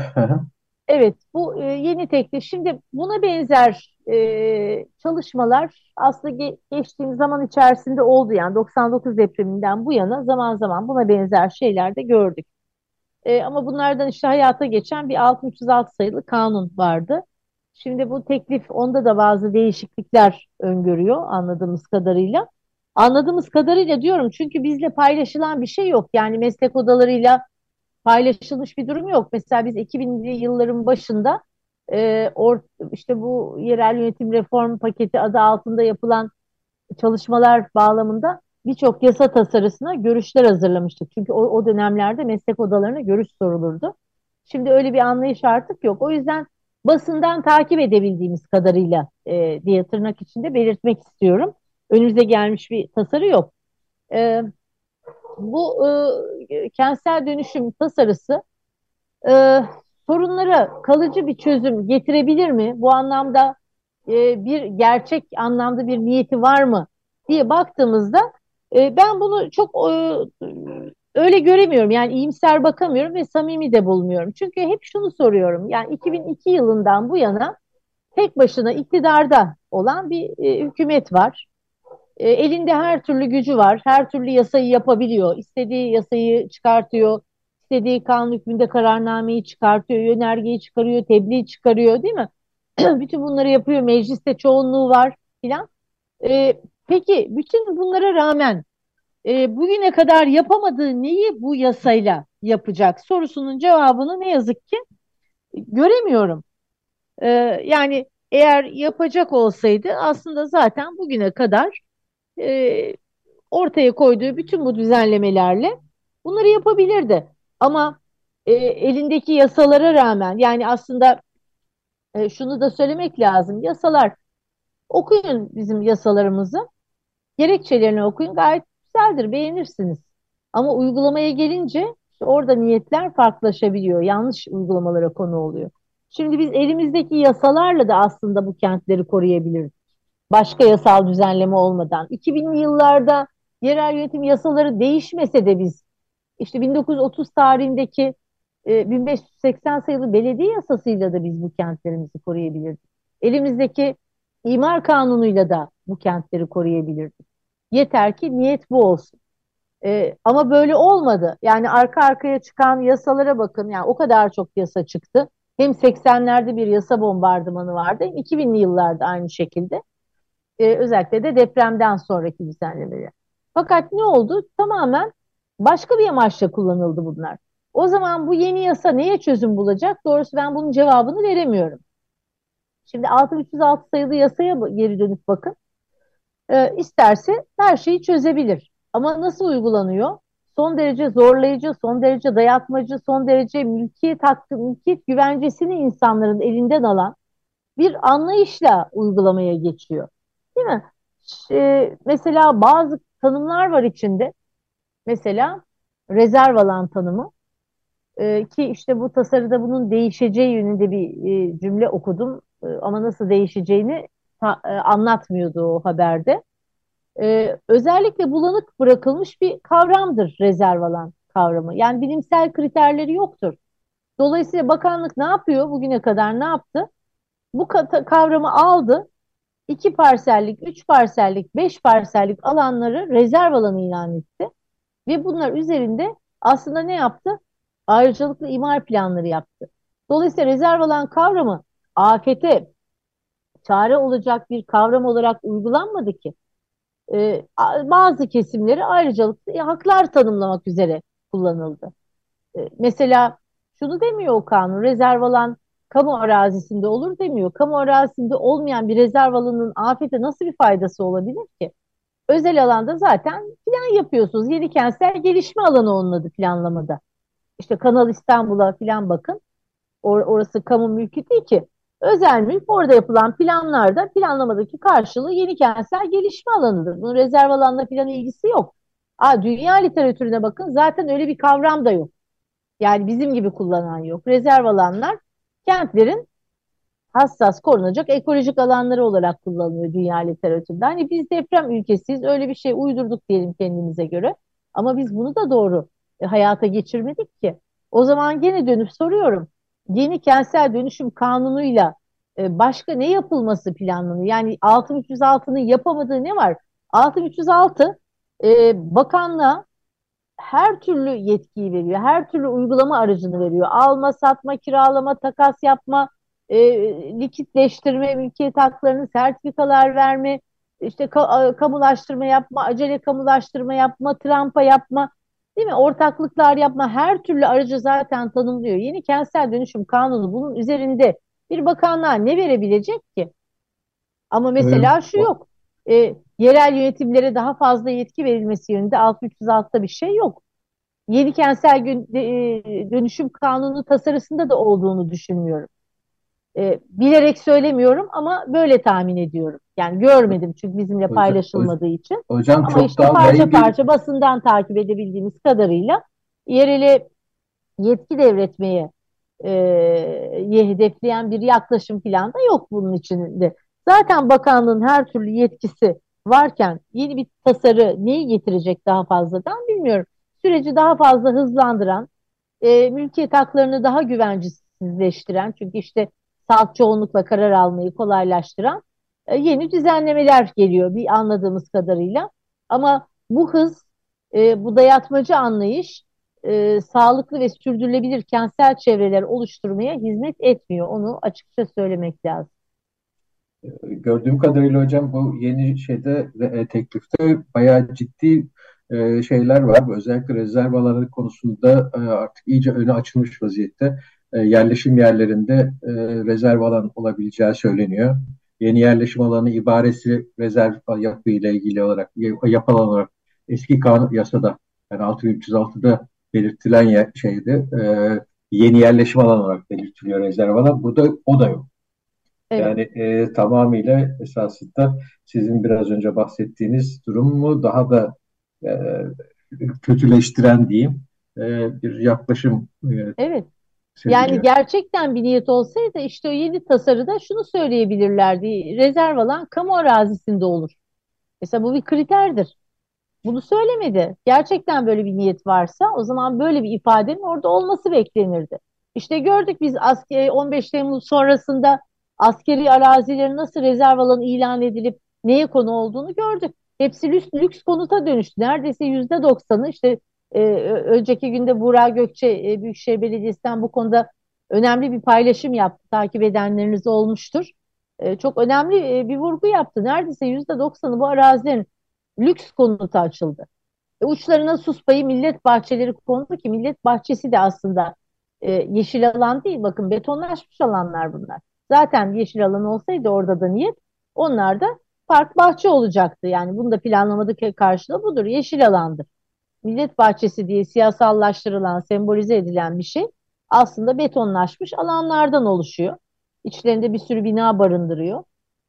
evet, bu e, yeni teklif. Şimdi buna benzer e, çalışmalar aslında ge geçtiğimiz zaman içerisinde oldu. Yani 99 depreminden bu yana zaman zaman buna benzer şeyler de gördük. E, ama bunlardan işte hayata geçen bir 6306 sayılı kanun vardı. Şimdi bu teklif onda da bazı değişiklikler öngörüyor anladığımız kadarıyla. Anladığımız kadarıyla diyorum çünkü bizle paylaşılan bir şey yok. Yani meslek odalarıyla paylaşılmış bir durum yok. Mesela biz 2000'li yılların başında e, or, işte bu yerel yönetim reform paketi adı altında yapılan çalışmalar bağlamında birçok yasa tasarısına görüşler hazırlamıştık. Çünkü o, o dönemlerde meslek odalarına görüş sorulurdu. Şimdi öyle bir anlayış artık yok. O yüzden basından takip edebildiğimiz kadarıyla e, diye tırnak içinde belirtmek istiyorum. Önümüze gelmiş bir tasarı yok. E, bu e, kentsel dönüşüm tasarısı e, sorunlara kalıcı bir çözüm getirebilir mi? Bu anlamda e, bir gerçek anlamda bir niyeti var mı diye baktığımızda e, ben bunu çok e, öyle göremiyorum. Yani iyimser bakamıyorum ve samimi de bulmuyorum. Çünkü hep şunu soruyorum. Yani 2002 yılından bu yana tek başına iktidarda olan bir e, hükümet var. E, elinde her türlü gücü var. Her türlü yasayı yapabiliyor. İstediği yasayı çıkartıyor. İstediği kanun hükmünde kararnameyi çıkartıyor. Yönergeyi çıkarıyor. Tebliğ çıkarıyor değil mi? bütün bunları yapıyor. Mecliste çoğunluğu var filan. E, peki bütün bunlara rağmen e, bugüne kadar yapamadığı neyi bu yasayla yapacak sorusunun cevabını ne yazık ki göremiyorum. E, yani eğer yapacak olsaydı aslında zaten bugüne kadar e, ortaya koyduğu bütün bu düzenlemelerle bunları yapabilirdi. Ama e, elindeki yasalara rağmen yani aslında e, şunu da söylemek lazım. Yasalar okuyun bizim yasalarımızı. Gerekçelerini okuyun gayet güzeldir, beğenirsiniz. Ama uygulamaya gelince işte orada niyetler farklılaşabiliyor. Yanlış uygulamalara konu oluyor. Şimdi biz elimizdeki yasalarla da aslında bu kentleri koruyabiliriz. Başka yasal düzenleme olmadan. 2000'li yıllarda yerel yönetim yasaları değişmese de biz işte 1930 tarihindeki e, 1580 sayılı belediye yasasıyla da biz bu kentlerimizi koruyabilirdik. Elimizdeki imar kanunuyla da bu kentleri koruyabilirdik. Yeter ki niyet bu olsun. E, ama böyle olmadı. Yani arka arkaya çıkan yasalara bakın. Yani o kadar çok yasa çıktı. Hem 80'lerde bir yasa bombardımanı vardı. Hem 2000'li yıllarda aynı şekilde. E, özellikle de depremden sonraki düzenlemeler. Fakat ne oldu? Tamamen başka bir amaçla kullanıldı bunlar. O zaman bu yeni yasa neye çözüm bulacak? Doğrusu ben bunun cevabını veremiyorum. Şimdi 6306 sayılı yasaya geri dönüp bakın. E, isterse her şeyi çözebilir. Ama nasıl uygulanıyor? Son derece zorlayıcı, son derece dayatmacı, son derece mülkiyet hakkı, mülkiyet güvencesini insanların elinden alan bir anlayışla uygulamaya geçiyor. Değil mi? Ee, mesela bazı tanımlar var içinde. Mesela rezerv alan tanımı. Ee, ki işte bu tasarıda bunun değişeceği yönünde bir e, cümle okudum. E, ama nasıl değişeceğini ta, e, anlatmıyordu o haberde e, özellikle bulanık bırakılmış bir kavramdır rezerv alan kavramı. Yani bilimsel kriterleri yoktur. Dolayısıyla bakanlık ne yapıyor? Bugüne kadar ne yaptı? Bu kavramı aldı. iki parsellik, üç parsellik, beş parsellik alanları rezerv alanı ilan etti. Ve bunlar üzerinde aslında ne yaptı? Ayrıcalıklı imar planları yaptı. Dolayısıyla rezerv alan kavramı afete çare olacak bir kavram olarak uygulanmadı ki e, bazı kesimleri ayrıcalıklı haklar tanımlamak üzere kullanıldı. E, mesela şunu demiyor o kanun, rezerv alan kamu arazisinde olur demiyor. Kamu arazisinde olmayan bir rezerv alanının afete nasıl bir faydası olabilir ki? Özel alanda zaten plan yapıyorsunuz. Yeni kentsel gelişme alanı onun adı planlamada. İşte Kanal İstanbul'a falan bakın. Or orası kamu mülkü değil ki. Özel mülk orada yapılan planlarda planlamadaki karşılığı yeni kentsel gelişme alanıdır. Bunun rezerv alanla falan ilgisi yok. Aa, dünya literatürüne bakın zaten öyle bir kavram da yok. Yani bizim gibi kullanan yok. Rezerv alanlar kentlerin hassas korunacak ekolojik alanları olarak kullanılıyor dünya literatüründe. Hani biz deprem ülkesiyiz öyle bir şey uydurduk diyelim kendimize göre. Ama biz bunu da doğru e, hayata geçirmedik ki. O zaman gene dönüp soruyorum yeni kentsel dönüşüm kanunuyla e, başka ne yapılması planlanıyor? Yani 6306'nın yapamadığı ne var? 6306 e, bakanlığa her türlü yetkiyi veriyor. Her türlü uygulama aracını veriyor. Alma, satma, kiralama, takas yapma, e, likitleştirme, mülkiyet haklarını, sertifikalar verme, işte ka kamulaştırma yapma, acele kamulaştırma yapma, trampa yapma. Değil mi? Ortaklıklar yapma her türlü aracı zaten tanımlıyor. Yeni kentsel dönüşüm kanunu bunun üzerinde bir bakanlığa ne verebilecek ki? Ama mesela evet. şu yok. E, yerel yönetimlere daha fazla yetki verilmesi yönünde 6306'da bir şey yok. Yeni kentsel e, dönüşüm kanunu tasarısında da olduğunu düşünmüyorum. E, bilerek söylemiyorum ama böyle tahmin ediyorum. Yani görmedim çünkü bizimle hocam, paylaşılmadığı için. Hocam ama çok işte daha parça ilgili... parça basından takip edebildiğimiz kadarıyla yereli yetki devretmeye e, hedefleyen bir yaklaşım falan da yok bunun içinde. Zaten bakanlığın her türlü yetkisi varken yeni bir tasarı neyi getirecek daha fazladan bilmiyorum. Süreci daha fazla hızlandıran, e, mülkiyet haklarını daha güvencesizleştiren çünkü işte salt çoğunlukla karar almayı kolaylaştıran e, yeni düzenlemeler geliyor bir anladığımız kadarıyla. Ama bu hız, e, bu dayatmacı anlayış e, sağlıklı ve sürdürülebilir kentsel çevreler oluşturmaya hizmet etmiyor. Onu açıkça söylemek lazım. Gördüğüm kadarıyla hocam bu yeni şeyde e, teklifte bayağı ciddi e, şeyler var. Özellikle rezerv alanı konusunda e, artık iyice önü açılmış vaziyette. E, yerleşim yerlerinde e, rezerv alan olabileceği söyleniyor. Yeni yerleşim alanı ibaresi rezerv yapı ile ilgili olarak yapı olarak eski kanun yasada yani 6306'da belirtilen yer, şeydi e, yeni yerleşim alanı olarak belirtiliyor rezerv alan. Burada o da yok. Evet. Yani e, tamamıyla esasında sizin biraz önce bahsettiğiniz durum mu daha da e, kötüleştiren diyeyim e, bir yaklaşım. E, evet. Yani gerçekten bir niyet olsaydı işte o yeni tasarıda şunu söyleyebilirlerdi. Rezerv alan kamu arazisinde olur. Mesela bu bir kriterdir. Bunu söylemedi. Gerçekten böyle bir niyet varsa o zaman böyle bir ifadenin orada olması beklenirdi. İşte gördük biz askeri 15 Temmuz sonrasında askeri arazilerin nasıl rezerv alanı ilan edilip neye konu olduğunu gördük. Hepsi lüks, lüks konuta dönüştü. Neredeyse yüzde doksanı işte e, önceki günde Burak Gökçe e, Büyükşehir Belediyesi'nden bu konuda önemli bir paylaşım yaptı. Takip edenleriniz olmuştur. E, çok önemli e, bir vurgu yaptı. Neredeyse yüzde doksanı bu arazilerin lüks konuta açıldı. E, uçlarına sus payı millet bahçeleri kondu ki millet bahçesi de aslında e, yeşil alan değil. Bakın betonlaşmış alanlar bunlar. Zaten yeşil alan olsaydı orada da niyet onlar da park bahçe olacaktı. Yani bunu da planlamadaki karşılığı budur. Yeşil alandır. Millet bahçesi diye siyasallaştırılan, sembolize edilen bir şey aslında betonlaşmış alanlardan oluşuyor. İçlerinde bir sürü bina barındırıyor.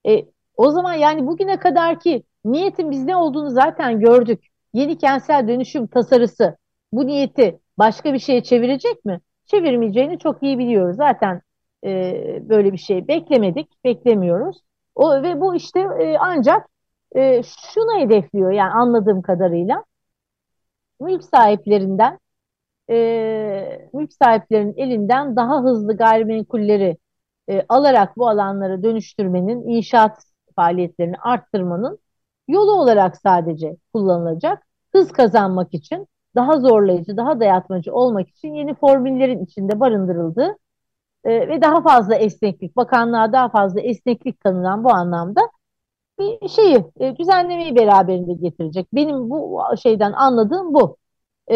E, o zaman yani bugüne kadar ki niyetin biz ne olduğunu zaten gördük. Yeni kentsel dönüşüm tasarısı bu niyeti başka bir şeye çevirecek mi? Çevirmeyeceğini çok iyi biliyoruz. Zaten e, böyle bir şey beklemedik, beklemiyoruz. O ve bu işte e, ancak e, şunu hedefliyor yani anladığım kadarıyla mülk sahiplerinden e, mülk sahiplerinin elinden daha hızlı gayrimenkulleri e, alarak bu alanları dönüştürmenin, inşaat faaliyetlerini arttırmanın yolu olarak sadece kullanılacak. Hız kazanmak için, daha zorlayıcı, daha dayatmacı olmak için yeni formüllerin içinde barındırıldığı e, ve daha fazla esneklik, bakanlığa daha fazla esneklik tanınan bu anlamda bir şeyi, e, düzenlemeyi beraberinde getirecek. Benim bu şeyden anladığım bu. E,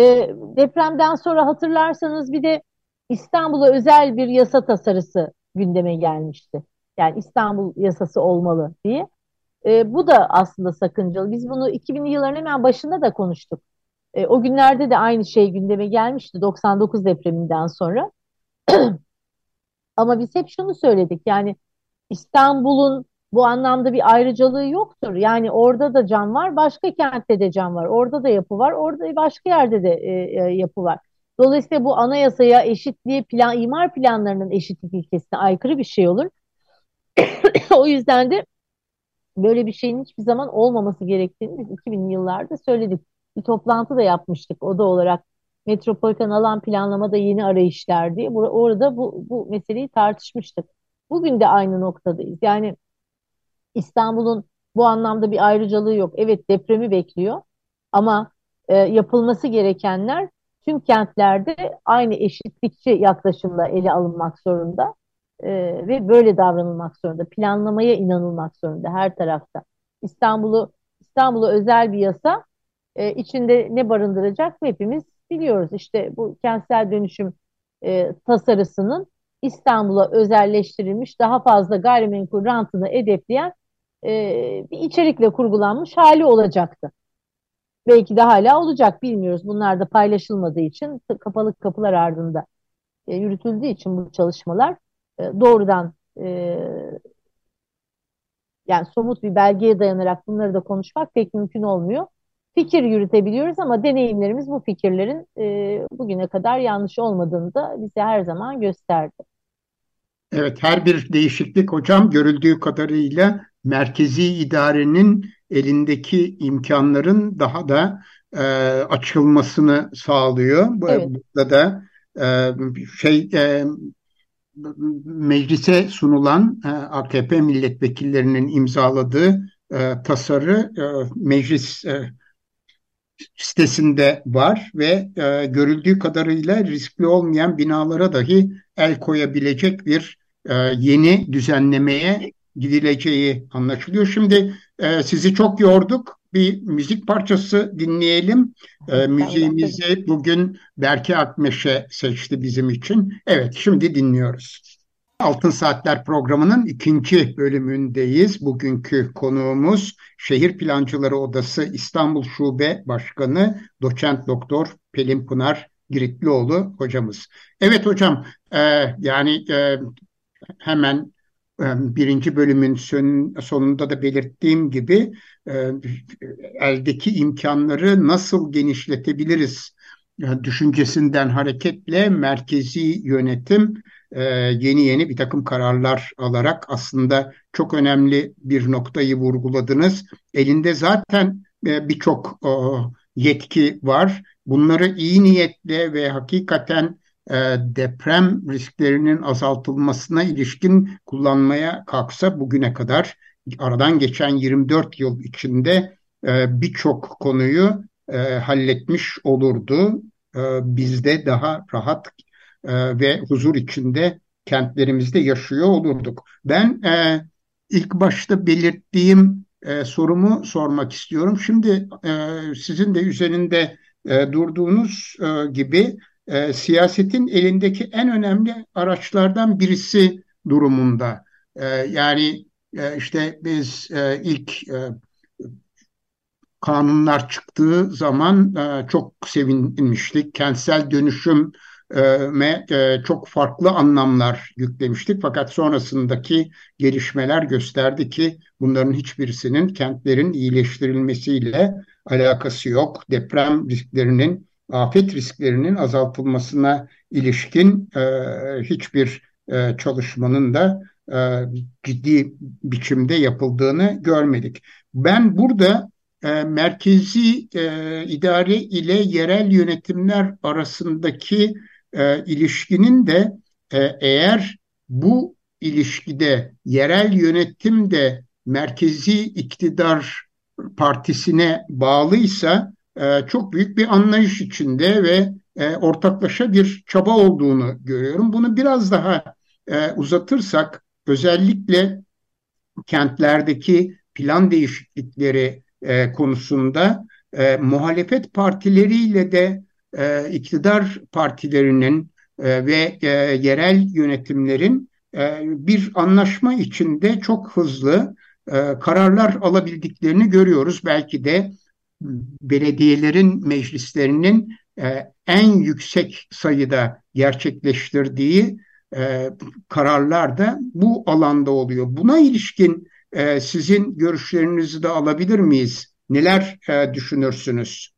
depremden sonra hatırlarsanız bir de İstanbul'a özel bir yasa tasarısı gündeme gelmişti. Yani İstanbul yasası olmalı diye. E, bu da aslında sakıncalı. Biz bunu 2000'li yılların hemen başında da konuştuk. E, o günlerde de aynı şey gündeme gelmişti 99 depreminden sonra. Ama biz hep şunu söyledik yani İstanbul'un bu anlamda bir ayrıcalığı yoktur. Yani orada da can var, başka kentte de can var. Orada da yapı var, orada başka yerde de e, e, yapı var. Dolayısıyla bu anayasaya eşitliğe plan, imar planlarının eşitlik ilkesine aykırı bir şey olur. o yüzden de böyle bir şeyin hiçbir zaman olmaması gerektiğini biz 2000'li yıllarda söyledik. Bir toplantı da yapmıştık oda olarak. Metropolitan alan planlamada yeni arayışlar diye. Orada bu, bu meseleyi tartışmıştık. Bugün de aynı noktadayız. Yani İstanbul'un bu anlamda bir ayrıcalığı yok. Evet depremi bekliyor ama e, yapılması gerekenler tüm kentlerde aynı eşitlikçi yaklaşımla ele alınmak zorunda e, ve böyle davranılmak zorunda. Planlamaya inanılmak zorunda her tarafta. İstanbul'u İstanbul'a özel bir yasa e, içinde ne barındıracak hepimiz biliyoruz. İşte bu kentsel dönüşüm e, tasarısının İstanbul'a özelleştirilmiş daha fazla gayrimenkul rantını hedefleyen e, bir içerikle kurgulanmış hali olacaktı. Belki de hala olacak bilmiyoruz. Bunlar da paylaşılmadığı için kapalı kapılar ardında e, yürütüldüğü için bu çalışmalar e, doğrudan e, yani somut bir belgeye dayanarak bunları da konuşmak pek mümkün olmuyor. Fikir yürütebiliyoruz ama deneyimlerimiz bu fikirlerin e, bugüne kadar yanlış olmadığını da bize her zaman gösterdi. Evet, her bir değişiklik hocam görüldüğü kadarıyla merkezi idarenin elindeki imkanların daha da e, açılmasını sağlıyor. Evet. Burada da e, şey e, meclise sunulan e, AKP milletvekillerinin imzaladığı e, tasarı e, meclis e, sitesinde var ve e, görüldüğü kadarıyla riskli olmayan binalara dahi el koyabilecek bir e, yeni düzenlemeye gidileceği anlaşılıyor. Şimdi e, sizi çok yorduk. Bir müzik parçası dinleyelim. E, müziğimizi bugün Berke Akmeşe seçti bizim için. Evet, şimdi dinliyoruz. Altın Saatler programının ikinci bölümündeyiz. Bugünkü konuğumuz Şehir Plancıları Odası İstanbul Şube Başkanı Doçent Doktor Pelin Pınar Giritlioğlu hocamız. Evet hocam, e, yani e, hemen birinci bölümün sonunda da belirttiğim gibi eldeki imkanları nasıl genişletebiliriz düşüncesinden hareketle merkezi yönetim yeni yeni bir takım kararlar alarak aslında çok önemli bir noktayı vurguladınız. Elinde zaten birçok yetki var. Bunları iyi niyetle ve hakikaten e, deprem risklerinin azaltılmasına ilişkin kullanmaya kalksa bugüne kadar aradan geçen 24 yıl içinde e, birçok konuyu halletmiş olurdu. Bizde daha rahat ve huzur içinde kentlerimizde yaşıyor olurduk. Ben ilk başta belirttiğim e, sorumu sormak istiyorum. Şimdi e, sizin de üzerinde e, durduğunuz e, gibi e, siyasetin elindeki en önemli araçlardan birisi durumunda. E, yani e, işte biz e, ilk e, kanunlar çıktığı zaman e, çok sevinmiştik. Kentsel dönüşüm e, çok farklı anlamlar yüklemiştik. Fakat sonrasındaki gelişmeler gösterdi ki bunların hiçbirisinin kentlerin iyileştirilmesiyle alakası yok. Deprem risklerinin, afet risklerinin azaltılmasına ilişkin e, hiçbir e, çalışmanın da ciddi biçimde yapıldığını görmedik. Ben burada merkezi idare ile yerel yönetimler arasındaki e, ilişkinin de e, eğer bu ilişkide yerel yönetim de merkezi iktidar partisine bağlıysa e, çok büyük bir anlayış içinde ve e, ortaklaşa bir çaba olduğunu görüyorum. Bunu biraz daha e, uzatırsak özellikle kentlerdeki plan değişiklikleri konusunda e, muhalefet partileriyle de iktidar partilerinin ve yerel yönetimlerin bir anlaşma içinde çok hızlı kararlar alabildiklerini görüyoruz. Belki de belediyelerin meclislerinin e, en yüksek sayıda gerçekleştirdiği e, kararlar da bu alanda oluyor. Buna ilişkin e, sizin görüşlerinizi de alabilir miyiz? Neler e, düşünürsünüz?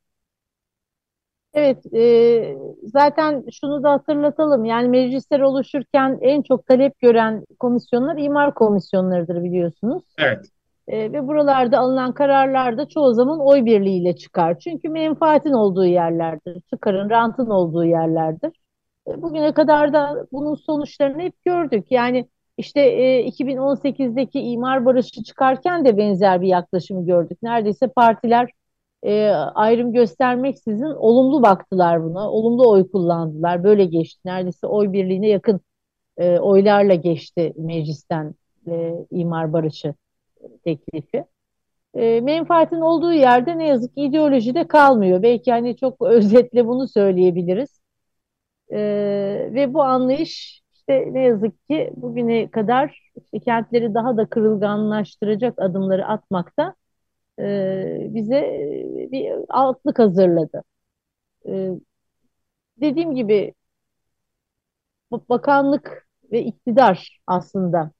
Evet, e, zaten şunu da hatırlatalım. Yani meclisler oluşurken en çok talep gören komisyonlar imar komisyonlarıdır biliyorsunuz. Evet. E, ve buralarda alınan kararlar da çoğu zaman oy birliğiyle çıkar. Çünkü menfaatin olduğu yerlerdir, çıkarın, rantın olduğu yerlerdir. E, bugüne kadar da bunun sonuçlarını hep gördük. Yani işte e, 2018'deki imar barışı çıkarken de benzer bir yaklaşımı gördük. Neredeyse partiler e, ayrım göstermeksizin olumlu baktılar buna. Olumlu oy kullandılar. Böyle geçti. Neredeyse oy birliğine yakın e, oylarla geçti meclisten e, imar barışı teklifi. E, menfaatin olduğu yerde ne yazık ki ideoloji de kalmıyor. Belki hani çok özetle bunu söyleyebiliriz. E, ve bu anlayış işte ne yazık ki bugüne kadar işte kentleri daha da kırılganlaştıracak adımları atmakta e, bize bir altlık hazırladı. E, dediğim gibi bakanlık ve iktidar aslında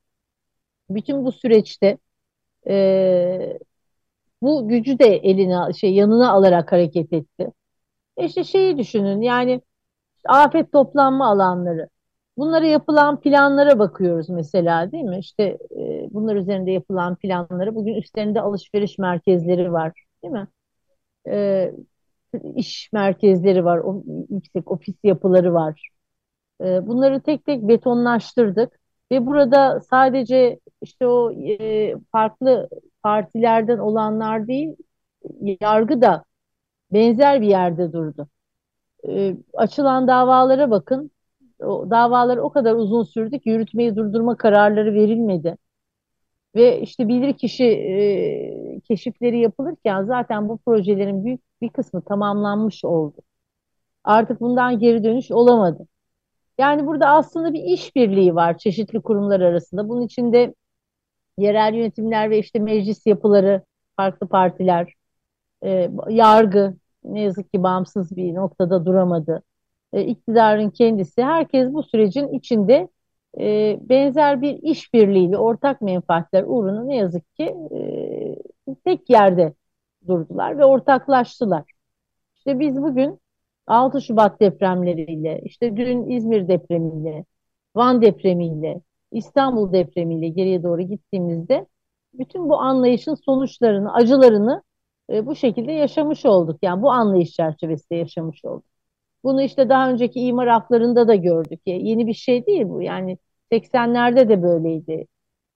bütün bu süreçte e, bu gücü de eline şey yanına alarak hareket etti. E işte şeyi düşünün yani afet toplanma alanları. Bunlara yapılan planlara bakıyoruz mesela değil mi? İşte e, bunlar üzerinde yapılan planları bugün üstlerinde alışveriş merkezleri var değil mi? E, iş merkezleri var, o, yüksek ofis yapıları var. E, bunları tek tek betonlaştırdık ve burada sadece işte o e, farklı partilerden olanlar değil, yargı da benzer bir yerde durdu. E, açılan davalara bakın, o davalar o kadar uzun sürdü ki yürütmeyi durdurma kararları verilmedi. Ve işte bilirkişi e, keşifleri yapılırken zaten bu projelerin büyük bir kısmı tamamlanmış oldu. Artık bundan geri dönüş olamadı. Yani burada aslında bir işbirliği var çeşitli kurumlar arasında. Bunun içinde yerel yönetimler ve işte meclis yapıları, farklı partiler, e, yargı ne yazık ki bağımsız bir noktada duramadı e, iktidarın kendisi herkes bu sürecin içinde e, benzer bir işbirliğiyle ortak menfaatler uğruna ne yazık ki e, tek yerde durdular ve ortaklaştılar. İşte biz bugün 6 Şubat depremleriyle, işte dün İzmir depremiyle, Van depremiyle, İstanbul depremiyle geriye doğru gittiğimizde bütün bu anlayışın sonuçlarını, acılarını e, bu şekilde yaşamış olduk. Yani bu anlayış çerçevesinde yaşamış olduk. Bunu işte daha önceki imar haklarında da gördük. Yeni bir şey değil bu. Yani 80'lerde de böyleydi.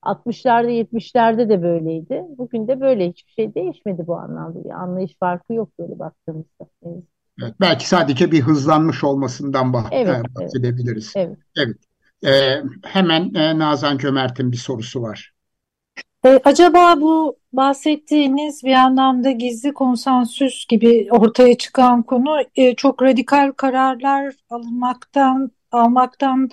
60'larda 70'lerde de böyleydi. Bugün de böyle hiçbir şey değişmedi bu anlamda. Bir anlayış farkı yok böyle baktığımızda. Evet. Evet, belki sadece bir hızlanmış olmasından bah evet, bahsedebiliriz. Evet. evet. Ee, hemen e, Nazan Cömert'in bir sorusu var. E, acaba bu bahsettiğiniz bir anlamda gizli konsensüs gibi ortaya çıkan konu e, çok radikal kararlar alınmaktan almaktan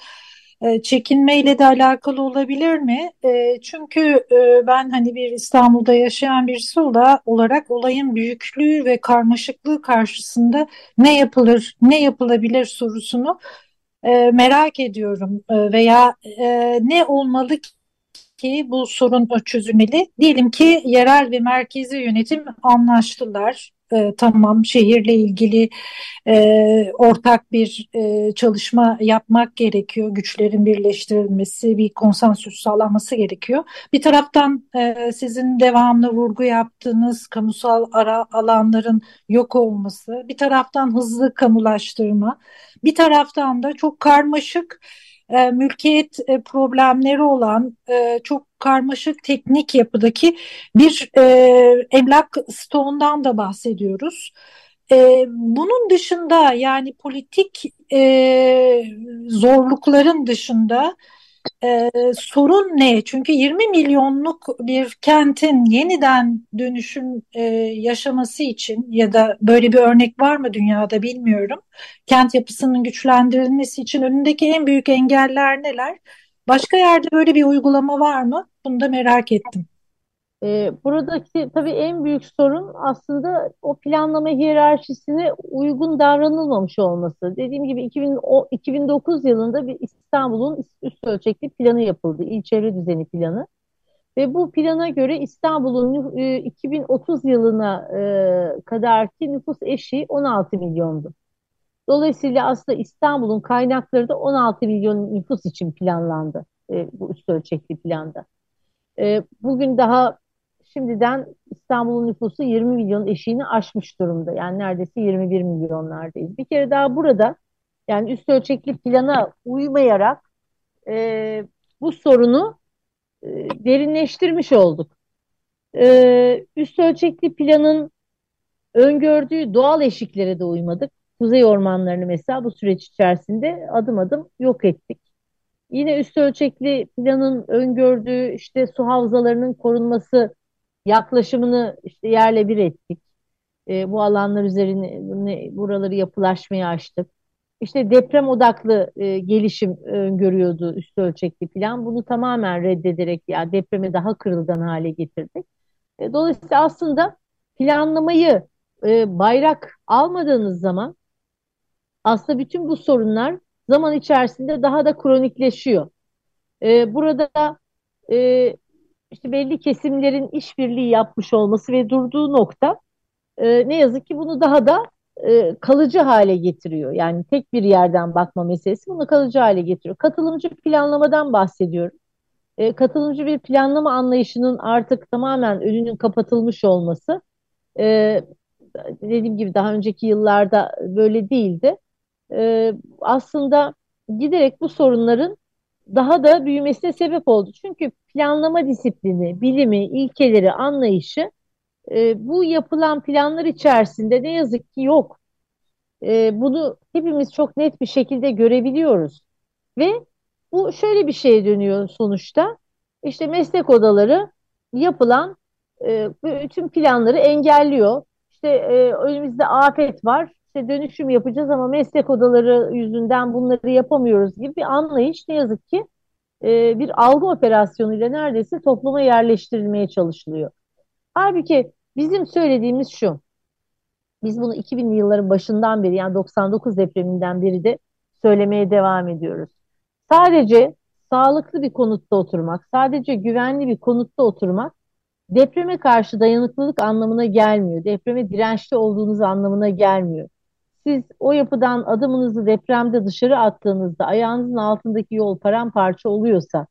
e, çekinmeyle de alakalı olabilir mi? E, çünkü e, ben hani bir İstanbul'da yaşayan birisi olarak olayın büyüklüğü ve karmaşıklığı karşısında ne yapılır, ne yapılabilir sorusunu merak ediyorum veya ne olmalı ki bu sorun çözülmeli. Diyelim ki yerel ve merkezi yönetim anlaştılar e, tamam şehirle ilgili e, ortak bir e, çalışma yapmak gerekiyor. Güçlerin birleştirilmesi, bir konsensüs sağlanması gerekiyor. Bir taraftan e, sizin devamlı vurgu yaptığınız kamusal ara alanların yok olması, bir taraftan hızlı kamulaştırma, bir taraftan da çok karmaşık e, mülkiyet e, problemleri olan e, çok karmaşık teknik yapıdaki bir e, emlak stoğundan da bahsediyoruz. E, bunun dışında yani politik e, zorlukların dışında ee, sorun ne? Çünkü 20 milyonluk bir kentin yeniden dönüşüm e, yaşaması için ya da böyle bir örnek var mı dünyada bilmiyorum. Kent yapısının güçlendirilmesi için önündeki en büyük engeller neler? Başka yerde böyle bir uygulama var mı? Bunu da merak ettim. E, buradaki tabii en büyük sorun aslında o planlama hiyerarşisine uygun davranılmamış olması. Dediğim gibi 2000, o, 2009 yılında bir İstanbul'un üst ölçekli planı yapıldı. İl çevre düzeni planı. Ve bu plana göre İstanbul'un e, 2030 yılına e, kadarki nüfus eşiği 16 milyondu. Dolayısıyla aslında İstanbul'un kaynakları da 16 milyon nüfus için planlandı e, bu üst ölçekli planda. E, bugün daha şimdiden İstanbul'un nüfusu 20 milyon eşiğini aşmış durumda. Yani neredeyse 21 milyonlardayız. Bir kere daha burada yani üst ölçekli plana uymayarak e, bu sorunu e, derinleştirmiş olduk. E, üst ölçekli planın öngördüğü doğal eşiklere de uymadık. Kuzey ormanlarını mesela bu süreç içerisinde adım adım yok ettik. Yine üst ölçekli planın öngördüğü işte su havzalarının korunması yaklaşımını işte yerle bir ettik. E, bu alanlar üzerine buraları yapılaşmaya açtık. İşte deprem odaklı e, gelişim öngörüyordu üst ölçekli plan. Bunu tamamen reddederek ya depremi daha kırılgan hale getirdik. E, dolayısıyla aslında planlamayı e, bayrak almadığınız zaman aslında bütün bu sorunlar zaman içerisinde daha da kronikleşiyor. E, burada e, işte belli kesimlerin işbirliği yapmış olması ve durduğu nokta e, ne yazık ki bunu daha da e, kalıcı hale getiriyor. Yani tek bir yerden bakma meselesi bunu kalıcı hale getiriyor. Katılımcı planlamadan bahsediyorum. E, katılımcı bir planlama anlayışının artık tamamen önünün kapatılmış olması e, dediğim gibi daha önceki yıllarda böyle değildi. E, aslında giderek bu sorunların daha da büyümesine sebep oldu. Çünkü planlama disiplini, bilimi, ilkeleri, anlayışı e, bu yapılan planlar içerisinde ne yazık ki yok. E, bunu hepimiz çok net bir şekilde görebiliyoruz. Ve bu şöyle bir şeye dönüyor sonuçta. İşte meslek odaları yapılan e, bütün planları engelliyor. İşte e, önümüzde afet var. İşte dönüşüm yapacağız ama meslek odaları yüzünden bunları yapamıyoruz gibi bir anlayış ne yazık ki e, bir algı operasyonuyla neredeyse topluma yerleştirilmeye çalışılıyor. Halbuki bizim söylediğimiz şu. Biz bunu 2000'li yılların başından beri yani 99 depreminden beri de söylemeye devam ediyoruz. Sadece sağlıklı bir konutta oturmak, sadece güvenli bir konutta oturmak depreme karşı dayanıklılık anlamına gelmiyor. Depreme dirençli olduğunuz anlamına gelmiyor. Siz o yapıdan adımınızı depremde dışarı attığınızda ayağınızın altındaki yol paramparça oluyorsa,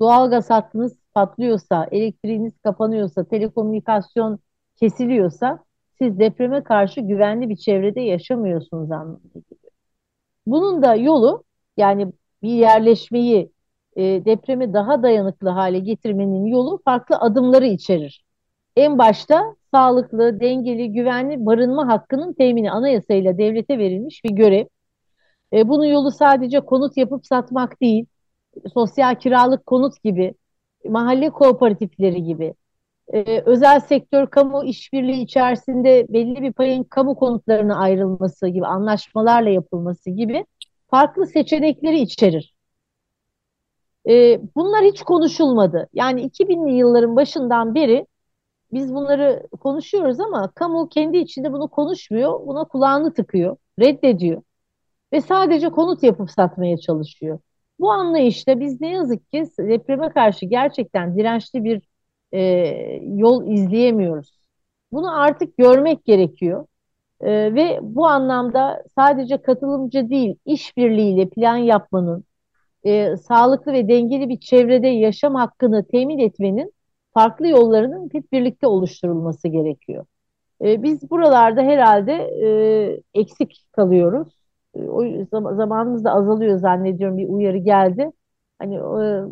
doğalgaz hattınız patlıyorsa, elektriğiniz kapanıyorsa, telekomünikasyon kesiliyorsa siz depreme karşı güvenli bir çevrede yaşamıyorsunuz anlamına geliyor. Bunun da yolu yani bir yerleşmeyi e, depreme daha dayanıklı hale getirmenin yolu farklı adımları içerir. En başta sağlıklı, dengeli, güvenli barınma hakkının temini anayasayla devlete verilmiş bir görev. E, bunun yolu sadece konut yapıp satmak değil, sosyal kiralık konut gibi, mahalle kooperatifleri gibi, e, özel sektör kamu işbirliği içerisinde belli bir payın kamu konutlarına ayrılması gibi, anlaşmalarla yapılması gibi farklı seçenekleri içerir. E, bunlar hiç konuşulmadı. Yani 2000'li yılların başından beri biz bunları konuşuyoruz ama kamu kendi içinde bunu konuşmuyor, buna kulağını tıkıyor, reddediyor ve sadece konut yapıp satmaya çalışıyor. Bu anlayışta biz ne yazık ki depreme karşı gerçekten dirençli bir e, yol izleyemiyoruz. Bunu artık görmek gerekiyor. E, ve bu anlamda sadece katılımcı değil, işbirliğiyle plan yapmanın, e, sağlıklı ve dengeli bir çevrede yaşam hakkını temin etmenin farklı yollarının hep birlikte oluşturulması gerekiyor. E, biz buralarda herhalde e, eksik kalıyoruz. E, o zamanımız da azalıyor zannediyorum bir uyarı geldi. Hani e,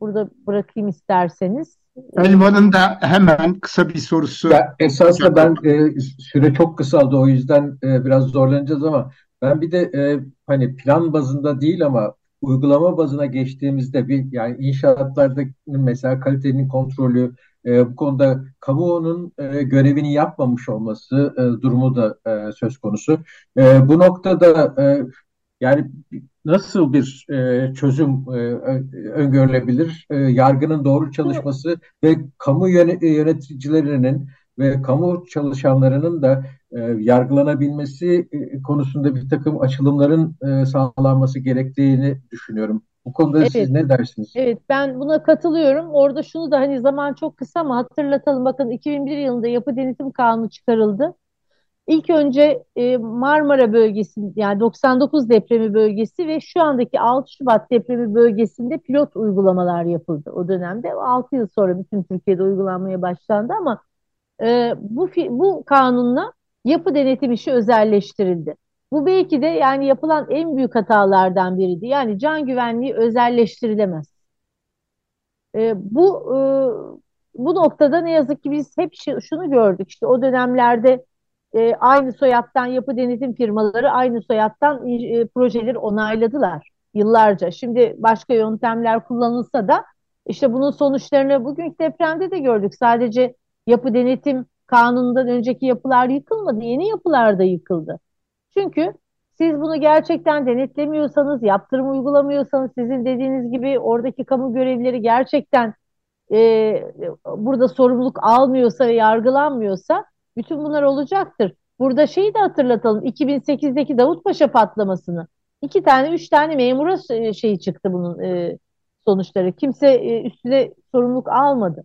burada bırakayım isterseniz. Elvan'ın da hemen kısa bir sorusu. Ya, esasında ben e, süre çok kısaldı o yüzden e, biraz zorlanacağız ama ben bir de e, hani plan bazında değil ama uygulama bazına geçtiğimizde bir yani inşaatlarda mesela kalitenin kontrolü e, bu konuda kamuoyunun e, görevini yapmamış olması e, durumu da e, söz konusu. E, bu noktada e, yani nasıl bir e, çözüm e, öngörülebilir? E, yargının doğru çalışması ve kamu yöneticilerinin ve kamu çalışanlarının da e, yargılanabilmesi e, konusunda bir takım açılımların e, sağlanması gerektiğini düşünüyorum. Bu konuda evet, siz ne dersiniz? Evet ben buna katılıyorum. Orada şunu da hani zaman çok kısa ama hatırlatalım. Bakın 2001 yılında yapı denetim kanunu çıkarıldı. İlk önce e, Marmara bölgesi yani 99 depremi bölgesi ve şu andaki 6 Şubat depremi bölgesinde pilot uygulamalar yapıldı o dönemde. 6 yıl sonra bütün Türkiye'de uygulanmaya başlandı ama e, bu bu kanunla yapı denetim işi özelleştirildi. Bu belki de yani yapılan en büyük hatalardan biriydi. Yani can güvenliği özelleştirilemez. E, bu e, bu noktada ne yazık ki biz hep şunu gördük. İşte o dönemlerde e, aynı soyattan yapı denetim firmaları aynı soyattan e, projeleri onayladılar yıllarca. Şimdi başka yöntemler kullanılsa da işte bunun sonuçlarını bugünkü depremde de gördük. Sadece yapı denetim kanunundan önceki yapılar yıkılmadı. Yeni yapılar da yıkıldı. Çünkü siz bunu gerçekten denetlemiyorsanız, yaptırım uygulamıyorsanız, sizin dediğiniz gibi oradaki kamu görevlileri gerçekten e, burada sorumluluk almıyorsa ve yargılanmıyorsa bütün bunlar olacaktır. Burada şeyi de hatırlatalım. 2008'deki Davutpaşa patlamasını. iki tane, üç tane memura şey çıktı bunun e, sonuçları. Kimse e, üstüne sorumluluk almadı.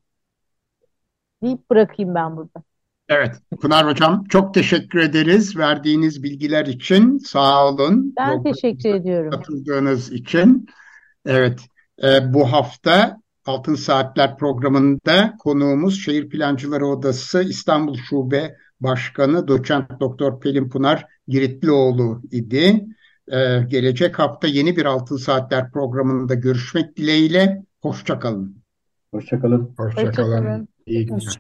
Deyip bırakayım ben burada. Evet, Pınar Hocam çok teşekkür ederiz verdiğiniz bilgiler için. Sağ olun. Ben teşekkür ediyorum. Katıldığınız için. Evet, e, bu hafta Altın Saatler programında konuğumuz Şehir Plancıları Odası İstanbul Şube Başkanı Doçent Doktor Pelin Pınar Giritlioğlu idi. Ee, gelecek hafta yeni bir Altın Saatler programında görüşmek dileğiyle. Hoşçakalın. Hoşçakalın. Hoşçakalın. İyi günler.